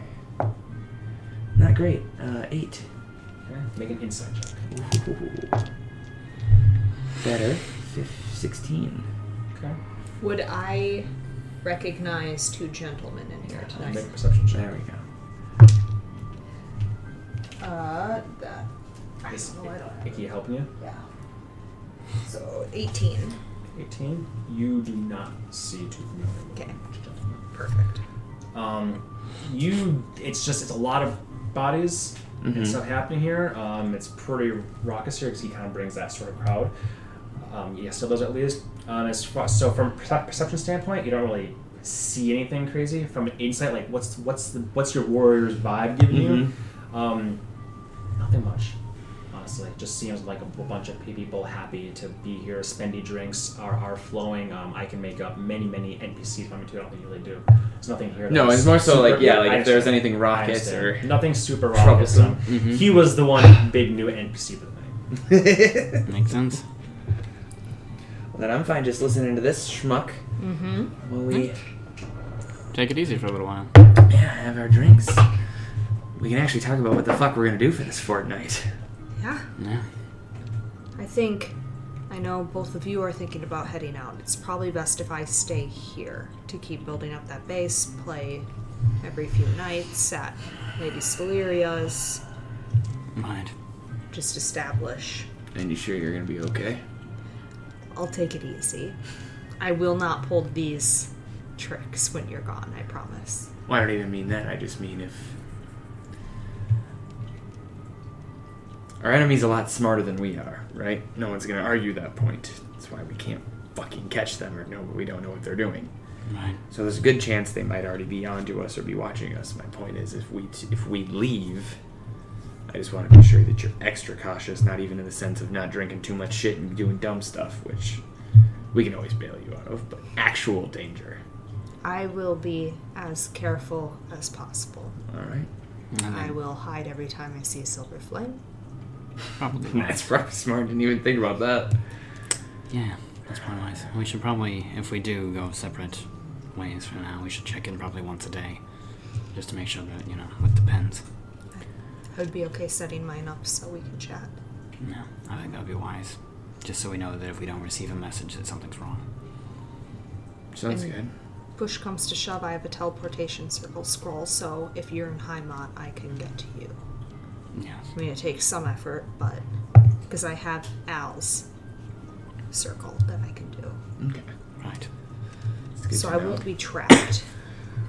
Not great. Uh, eight. Okay. Make an insight check. Better. Fif- Sixteen. Okay. Would I recognize two gentlemen in here tonight? Make a perception check. There we go. Uh, that. I Is don't know. I don't have Icky helping you? Yeah. So 18. 18. You do not see two familiar Okay. gentlemen. Perfect. Um, you, it's just, it's a lot of bodies Mhm. and stuff happening here. Um, it's pretty raucous here because he kind of brings that sort of crowd. Um, yeah, still does at least. Um, as far, so from perception standpoint, you don't really see anything crazy. From an insight, like what's what's the what's your warrior's vibe giving you? Um, nothing much. Honestly, just seems like a, a bunch of people happy to be here. Spendy drinks are, are flowing. Um, I can make up many, many NPCs if I mean to. I don't think you really do. There's nothing here. No, it's more so super- like, yeah, like I if there's anything I raucous or nothing super raucous. troublesome. Mhm. He was the one big new NPC for the night. Makes sense. Well, then I'm fine just listening to this schmuck Mm-hmm. while we Take it easy for a little while. yeah have our drinks. We can actually talk about what the fuck we're gonna do for this fortnight. Yeah. Yeah. I think I know both of you are thinking about heading out. It's probably best if I stay here to keep building up that base, play every few nights at Lady Soleria's, Mind. just establish. And you sure you're gonna be okay? I'll take it easy. I will not pull these tricks when you're gone, I promise. Well, I don't even mean that. I just mean if our enemy's a lot smarter than we are, right? No one's gonna argue that point. That's why we can't fucking catch them or know we don't know what they're doing. Right. So there's a good chance they might already be onto us or be watching us. My point is, if we if we leave, I just want to be sure that you're extra cautious. Not even in the sense of not drinking too much shit and doing dumb stuff, which we can always bail you out of, but actual danger. I will be as careful as possible. All right. And I will hide every time I see a silver flame. Probably. That's probably smart. Didn't even think about that. Yeah, that's probably wise. We should probably, if we do go separate ways for now, we should check in probably once a day, just to make sure that you know with the pens. I would be okay setting mine up so we can chat. Yeah, I think that would be wise, just so we know that if we don't receive a message that something's wrong. Sounds And- good. Push comes to shove, I have a teleportation circle scroll, so if you're in Heimat, I can get to you. Yes. I mean, it takes some effort, but because I have Al's circle that I can do, Okay. Right. So I won't be trapped.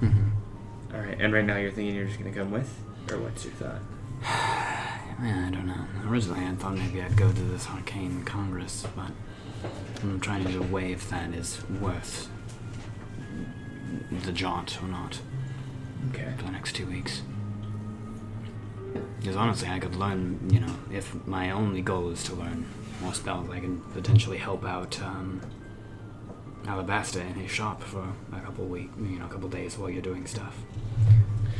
Mm-hmm. All right. And right now you're thinking you're just gonna come with, or what's your thought? Yeah, I don't know. Originally, I thought maybe I'd go to this arcane congress, but I'm trying to weigh if that is worth the jaunt or not Okay. for the next two weeks. Because honestly, I could learn, you know, if my only goal is to learn more spells, I can potentially help out um, Alabaster in his shop for a couple week, you know, a couple days while you're doing stuff.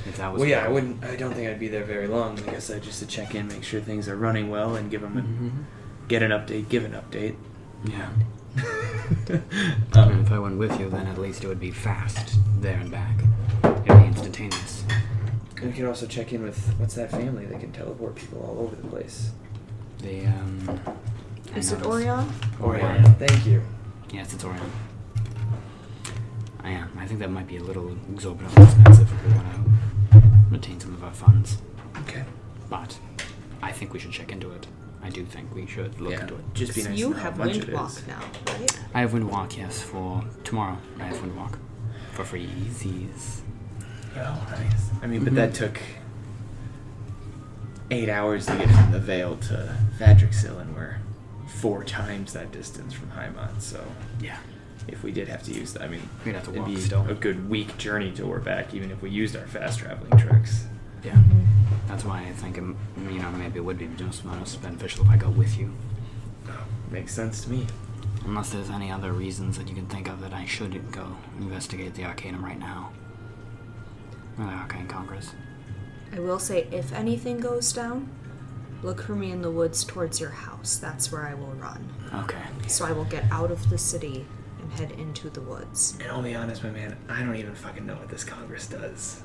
If that was Well, yeah, I wouldn't. I don't think I'd be there very long. I guess I just to check in, make sure things are running well, and give them a, Mhm. get an update, give an update. Yeah. And um, if I went with you, then at least it would be fast there and back. It'd be instantaneous. We could also check in with what's that family that can teleport people all over the place. They um. Is hang it on. Orien? Orien. Thank you. Yes, it's Orien. I am. I think that might be a little exorbitantly expensive if we want to retain some of our funds. Okay. But I think we should check into it. I do think we should look yeah. into it. Just be nice. you to know have how much it Windwalk now, right? I have Windwalk, yes, for tomorrow. I have Windwalk. For free easies. Nice. I mean, but that took eight hours to get from the Vale to Vadrixil, and we're four times that distance from Heimat. So Yeah. if we did have to use that, I mean, We'd have to it'd walk be still. a good week journey to or back, even if we used our fast traveling tricks. Yeah. That's why I think, um, you know, maybe it would be just most beneficial if I go with you. Oh, makes sense to me. Unless there's any other reasons that you can think of that I should go investigate the Arcanum right now. Or the Arcane Congress. I will say, if anything goes down, Look for me in the woods towards your house. That's where I will run. Okay. So I will get out of the city and head into the woods. And I'll be honest, my man, I don't even fucking know what this Congress does.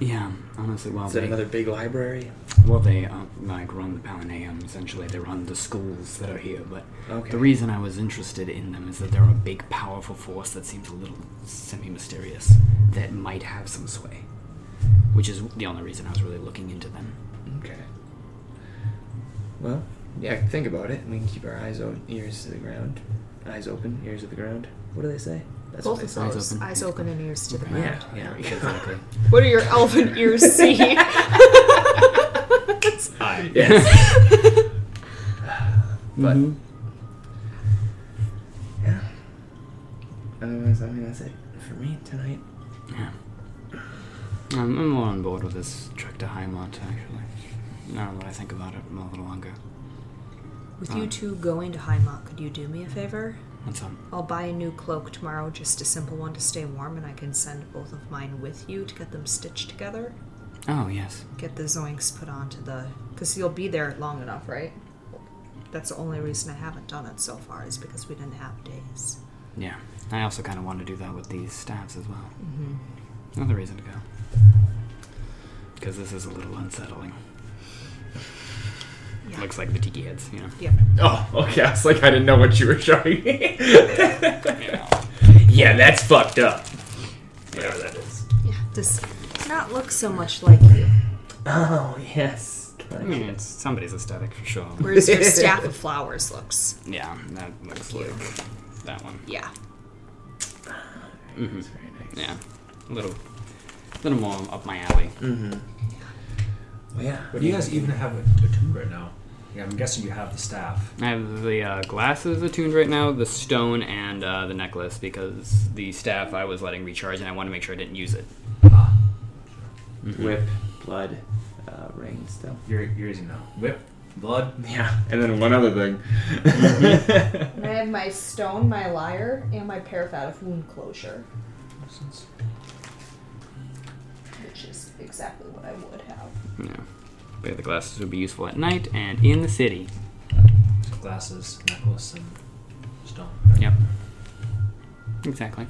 Yeah, honestly, well, Is it they, another big library? well, they uh, like run the Palaneum. Essentially, they run the schools that are here. But Okay. the reason I was interested in them is that they're a big, powerful force that seems a little semi-mysterious that might have some sway. Which is the only reason I was really looking into them. Okay. Well, yeah, think about it. We can keep our eyes open, ears to the ground. Eyes open, ears to the ground. What do they say? That's Both of Eyes those. open. Eyes open and ears to the ground. Yeah, yeah. Exactly. What do your elven ears see? Hi. Yes. but Mhm. yeah. Otherwise, I mean, that's it for me tonight. Yeah. I'm, I'm more on board with this trek to Heimat, actually. Now that I think about it a little longer. With you two going to Heimat, could you do me a favor? What's up? I'll buy a new cloak tomorrow, just a simple one to stay warm, and I can send both of mine with you to get them stitched together. Oh, yes. Get the zoinks put onto the. Because you'll be there long enough, right? That's the only reason I haven't done it so far, is because we didn't have days. Yeah. I also kind of want to do that with these staffs as well. Mm-hmm. Another reason to go. Because this is a little unsettling. Yeah. Looks like the tiki heads, you know. Yep. Oh, okay. I was like, I didn't know what you were showing me. yeah, that's fucked up. Whatever that is. Yeah. Does not look so much like you. Oh, yes. I mean, it's somebody's aesthetic for sure. Whereas your staff of flowers looks. Yeah, that looks like that one. Yeah. hmm That's very nice. Yeah, a little, little more up my alley. Mm-hmm. Well, yeah. What do you guys even have attuned right now? Yeah, I'm guessing you have the staff. I have the uh, glasses attuned right now, the stone, and uh, the necklace because the staff I was letting recharge, and I want to make sure I didn't use it. Ah, Whip, blood, uh, ring still. you're, you're using now. Whip, blood. Yeah, and then one other thing. And I have my stone, my lyre, and my periapt of wound closure, which is exactly what I would have. Yeah, but yeah, the glasses would be useful at night and in the city. Glasses, necklace, and stone. Yep. Exactly.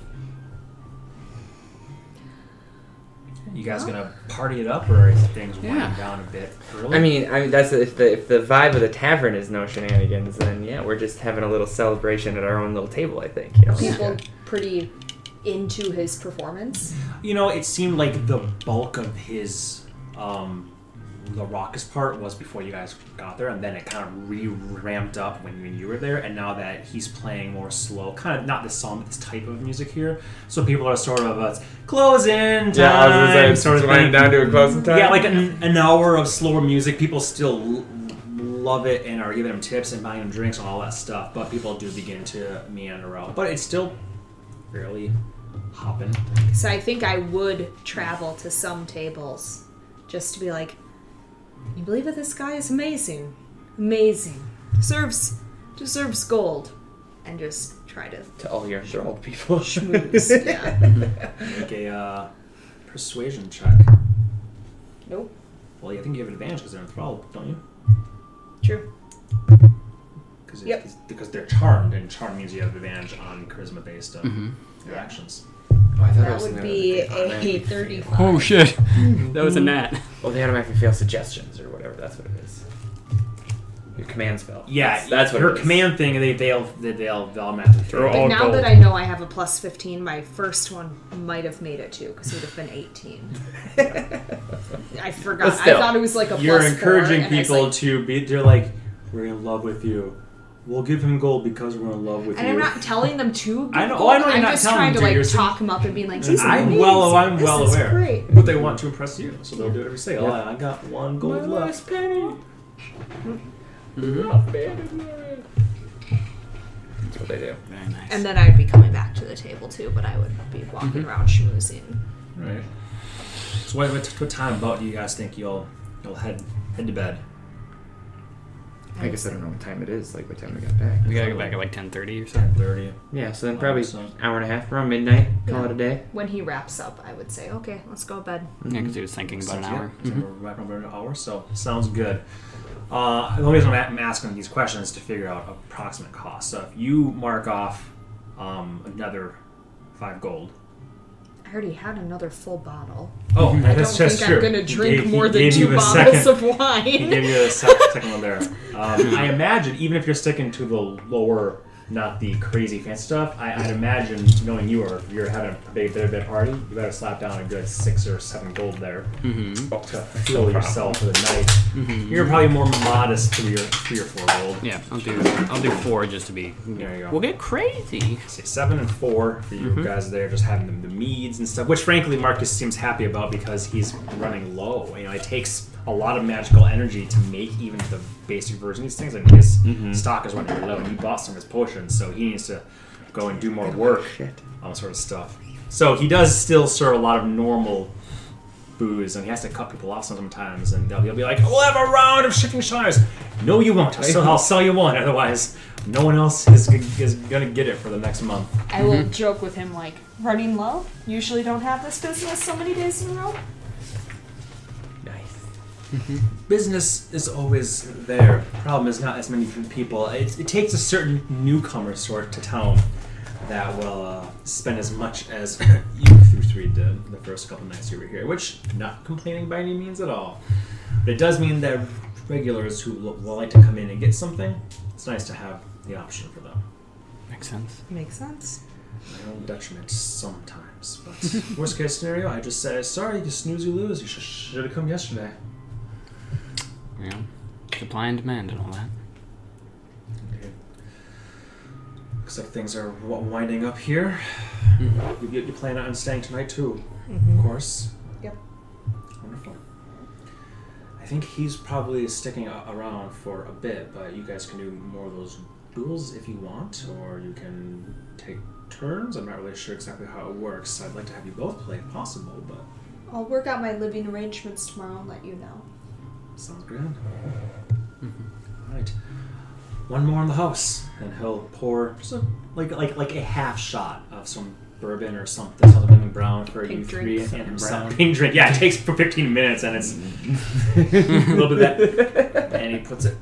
You guys gonna party it up, or are things winding Yeah. down a bit early? I mean, I mean that's if the if the vibe of the tavern is no shenanigans, then yeah, we're just having a little celebration at our own little table. I think. You know? People pretty into his performance. You know, it seemed like the bulk of his um, the raucous part was before you guys got there, and then it kind of re-ramped up when, when you were there. And now that he's playing more slow, kind of not this song, but this type of music here, so people are sort of uh, closing time, Yeah, I was gonna say, it's sort of winding down to a closing time. Yeah, like an, an hour of slower music. People still l- love it and are giving him tips and buying him drinks and all that stuff. But people do begin to meander out. But it's still fairly hopping. So I think I would travel to some tables just to be like, you believe that this guy is amazing, amazing, deserves deserves gold, and just try to to all your enthralled people. schmooze. yeah. Make a uh, persuasion check. Nope. Well, I think you have an advantage because they're enthralled, don't you? True. Cause Yep. it's- because they're charmed, and charm means you have an advantage on charisma-based uh, Mm-hmm. your actions. Oh, I thought it That was would something be like they a automatically 35. Oh shit! that was a nat. Well, they automatically fail suggestions or whatever. That's what it is. Your command spell. Yeah, that's, that's what her it is. command thing. They they'll they, they'll they'll automatically They're fail. all But now gold. that I know I have a plus 15, my first one might have made it too, because it would have been 18. I forgot. But still, I thought it was like a You're plus encouraging four, and I was people like- to be. They're like, we're in love with you. We'll give him gold because we're in love with And you. I'm not telling them to. I know- go. oh, I know you're I'm not just telling trying them to to, like you're talk him up and be like, he's I'm amazing. well- I'm This well is aware. Great. but they want to impress you, so they'll do whatever you say. Oh, I got one gold My left. last penny. Mm-hmm. Not bad, is? That's what they do. Very nice. And then I'd be coming back to the table too, but I would be walking Mm-hmm. around schmoozing. Right. So what, what, what time about do you guys think you'll you'll head head to bed? I guess I don't know what time it is. Like what time we got back. we gotta go back at like ten thirty or so. Ten thirty. Yeah, so then probably so- hour and a half, around midnight. Call Yeah. it a day. When he wraps up, I would say, okay, let's go to bed. Yeah, because he was thinking about an hour. So Mhm. we're wrapping up in an hour, so sounds good. Uh, the only reason I'm a- I'm asking these questions is to figure out approximate cost. So if you mark off um, another five gold. I already had another full bottle. Oh, I that's don't just think true. I'm going to drink gave- he more than gave you two a bottles second- of He wine. gave you a sec- second one there. Um, I imagine, even if you're sticking to the lower, not the crazy fancy stuff, I, I'd imagine, knowing you are, you're having a big, big, big party, you better slap down a good six or seven gold there Mm-hmm. to fill yourself for the night. You're probably more modest to your three or four gold. Yeah, I'll do. I'll do four just to be. There you go. We'll get crazy. say seven and four for you guys there, just having them the meads and stuff. Which, frankly, Marcus seems happy about because he's running low. You know, it takes a lot of magical energy to make even the basic version of these things. And his mm-hmm. stock is running low, he bought some of his potions, so he needs to go and do more oh, work on that sort of stuff. So he does still serve a lot of normal booze, and he has to cut people off sometimes. And they'll, he'll be like, "We'll have a round of shifting shires." No, you won't. So I'll sell you one. Otherwise, no one else is, is gonna get it for the next month. I will mm-hmm. joke with him like, running low? Usually don't have this business so many days in a row. Nice. business is always there. Problem is not as many people. It, it takes a certain newcomer sort to town that will uh, spend as much as you through three did the first couple nights you were here. Which, not complaining by any means at all. But it does mean that regulars who will, will like to come in and get something, it's nice to have the option for them. Makes sense. Makes sense. My own detriment sometimes, but worst case scenario, I just say, sorry, you snooze, you lose. You should have come yesterday. You know, supply and demand and all that. Okay. Looks like things are w- winding up here. Mm-hmm. You, you, you plan on staying tonight too, of mm-hmm. course. Yep. Wonderful. I think he's probably sticking a- around for a bit, but you guys can do more of those duels if you want, or you can take turns. I'm not really sure exactly how it works. I'd like to have you both play if possible, but I'll work out my living arrangements tomorrow and let you know. Sounds good. Mm-hmm. All right. One more in the house, and he'll pour just a, like like like a half shot of some bourbon or something, something brown for Pink you three, and Something himself. Pink drink. Yeah, it takes for 15 minutes, and it's a little bit of that. And he puts it.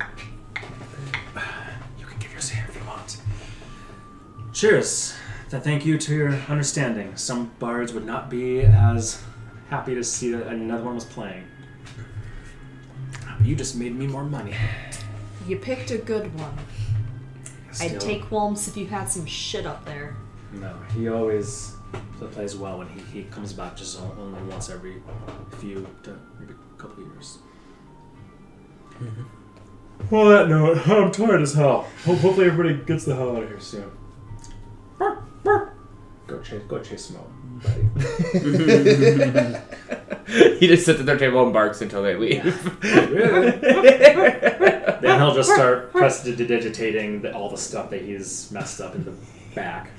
You can give yours here if you want. Cheers. Th- Thank you to your understanding. Some bards would not be as happy to see that another one was playing. You just made me more money. You picked a good one. Still, I'd take Holmes if you had some shit up there. No, he always plays well when he, he comes back just only once every few to maybe a couple of years. Mm-hmm. On that note, I'm tired as hell. Hopefully everybody gets the hell out of here soon. Go chase, go chase smoke, buddy. he just sits at their table and barks until they leave. then he'll just start prestidigitating the, all the stuff that he's messed up in the back.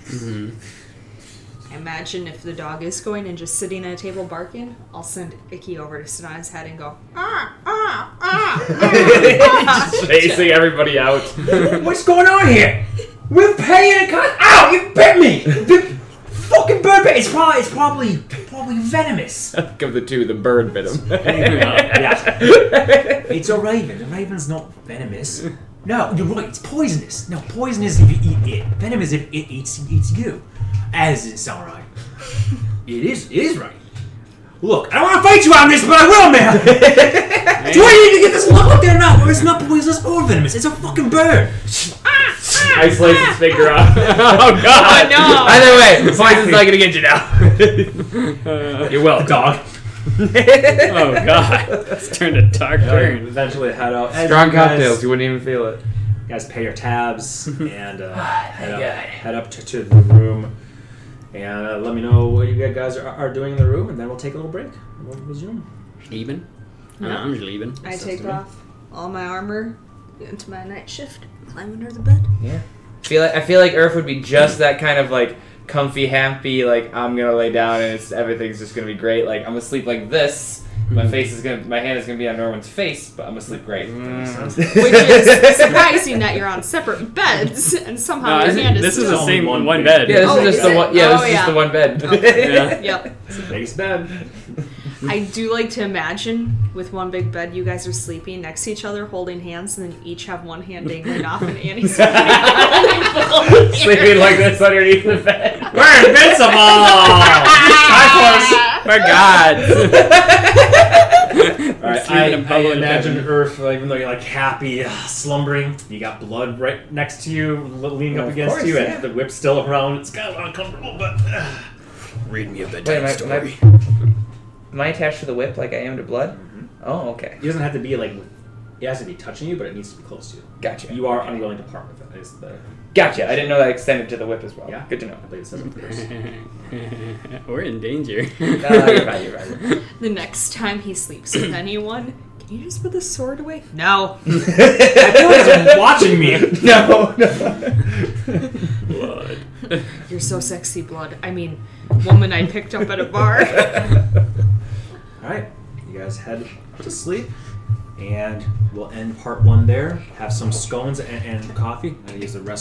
Imagine if the dog is going and just sitting at a table barking. I'll send Icky over to sit on his head and go, ah, ah, ah. Chasing everybody out. What's going on here? We're paying a cut. Ow! You bit me. The fucking bird bit. It's probably it's probably probably venomous. of the two, the bird bit him. yeah. It's a raven. The raven's not venomous. No, you're right. It's poisonous. No, poisonous if you eat it. Venomous if it eats eats you. As doesn't sound right. It is. It is right. Look, I don't want to fight you on this, but I will, man. Do I need to get this look up there now? Where it's not poisonous or venomous. It's a fucking bird. I slice his finger off. oh god! no. Either way, the poison's not gonna get you now. You're welcome. Dog. oh god, it's turned a dark turn. Eventually head out. As Strong you guys- cocktails, you wouldn't even feel it. You guys pay your tabs and uh, head, up, head up to, to the room and uh, let me know what you guys are, are doing in the room and then we'll take a little break we'll resume. Even? Yeah. I'm just leaving. I Sounds take to me. off all my armor, get into my night shift, climb under the bed. Yeah. Feel like I feel like Earth would be just that kind of like comfy, happy. Like I'm gonna lay down and it's everything's just gonna be great. Like I'm gonna sleep like this. My hmm. face is gonna, my hand is gonna be on Norman's face, but I'm gonna sleep great. Hmm. sense. Which is surprising that you're on separate beds and somehow No, I your think hand is this is still. the same one, one bed. Oh, yeah, this Oh, is just is the it? one. Yeah, this Oh, is just yeah. the one bed. Yeah. Yep. Biggest bed. I do like to imagine with one big bed, you guys are sleeping next to each other, holding hands, and then each have one hand dangling off, and Annie's Sleeping like this underneath the bed. We're invincible! My God. Alright, Sleeping I, in I public imagine. Earth, like, even though you're like happy, uh, slumbering, you got blood right next to you, leaning Well, up against course, you, yeah. and the whip's still around. It's kind of uncomfortable, but uh, Read me a Wait, bedtime am I, am, story. I, am I attached to the whip like I am to blood? Mm-hmm. Oh, okay. it doesn't have to be like it has to be touching you, but it needs to be close to you. Gotcha. You are Okay. unwilling to part with it. Is the Gotcha. I didn't know that extended to the whip as well. yeah? Good to know. I believe it says it first. We're in danger. No, you're right. You're right. The next time he sleeps with anyone, can you just put the sword away? No. I feel like he's watching me. no, no. Blood. You're so sexy, blood. I mean, woman I picked up at a bar. All right, you guys head to sleep, and we'll end part one there. Have some scones and, and coffee. I'm use the rest.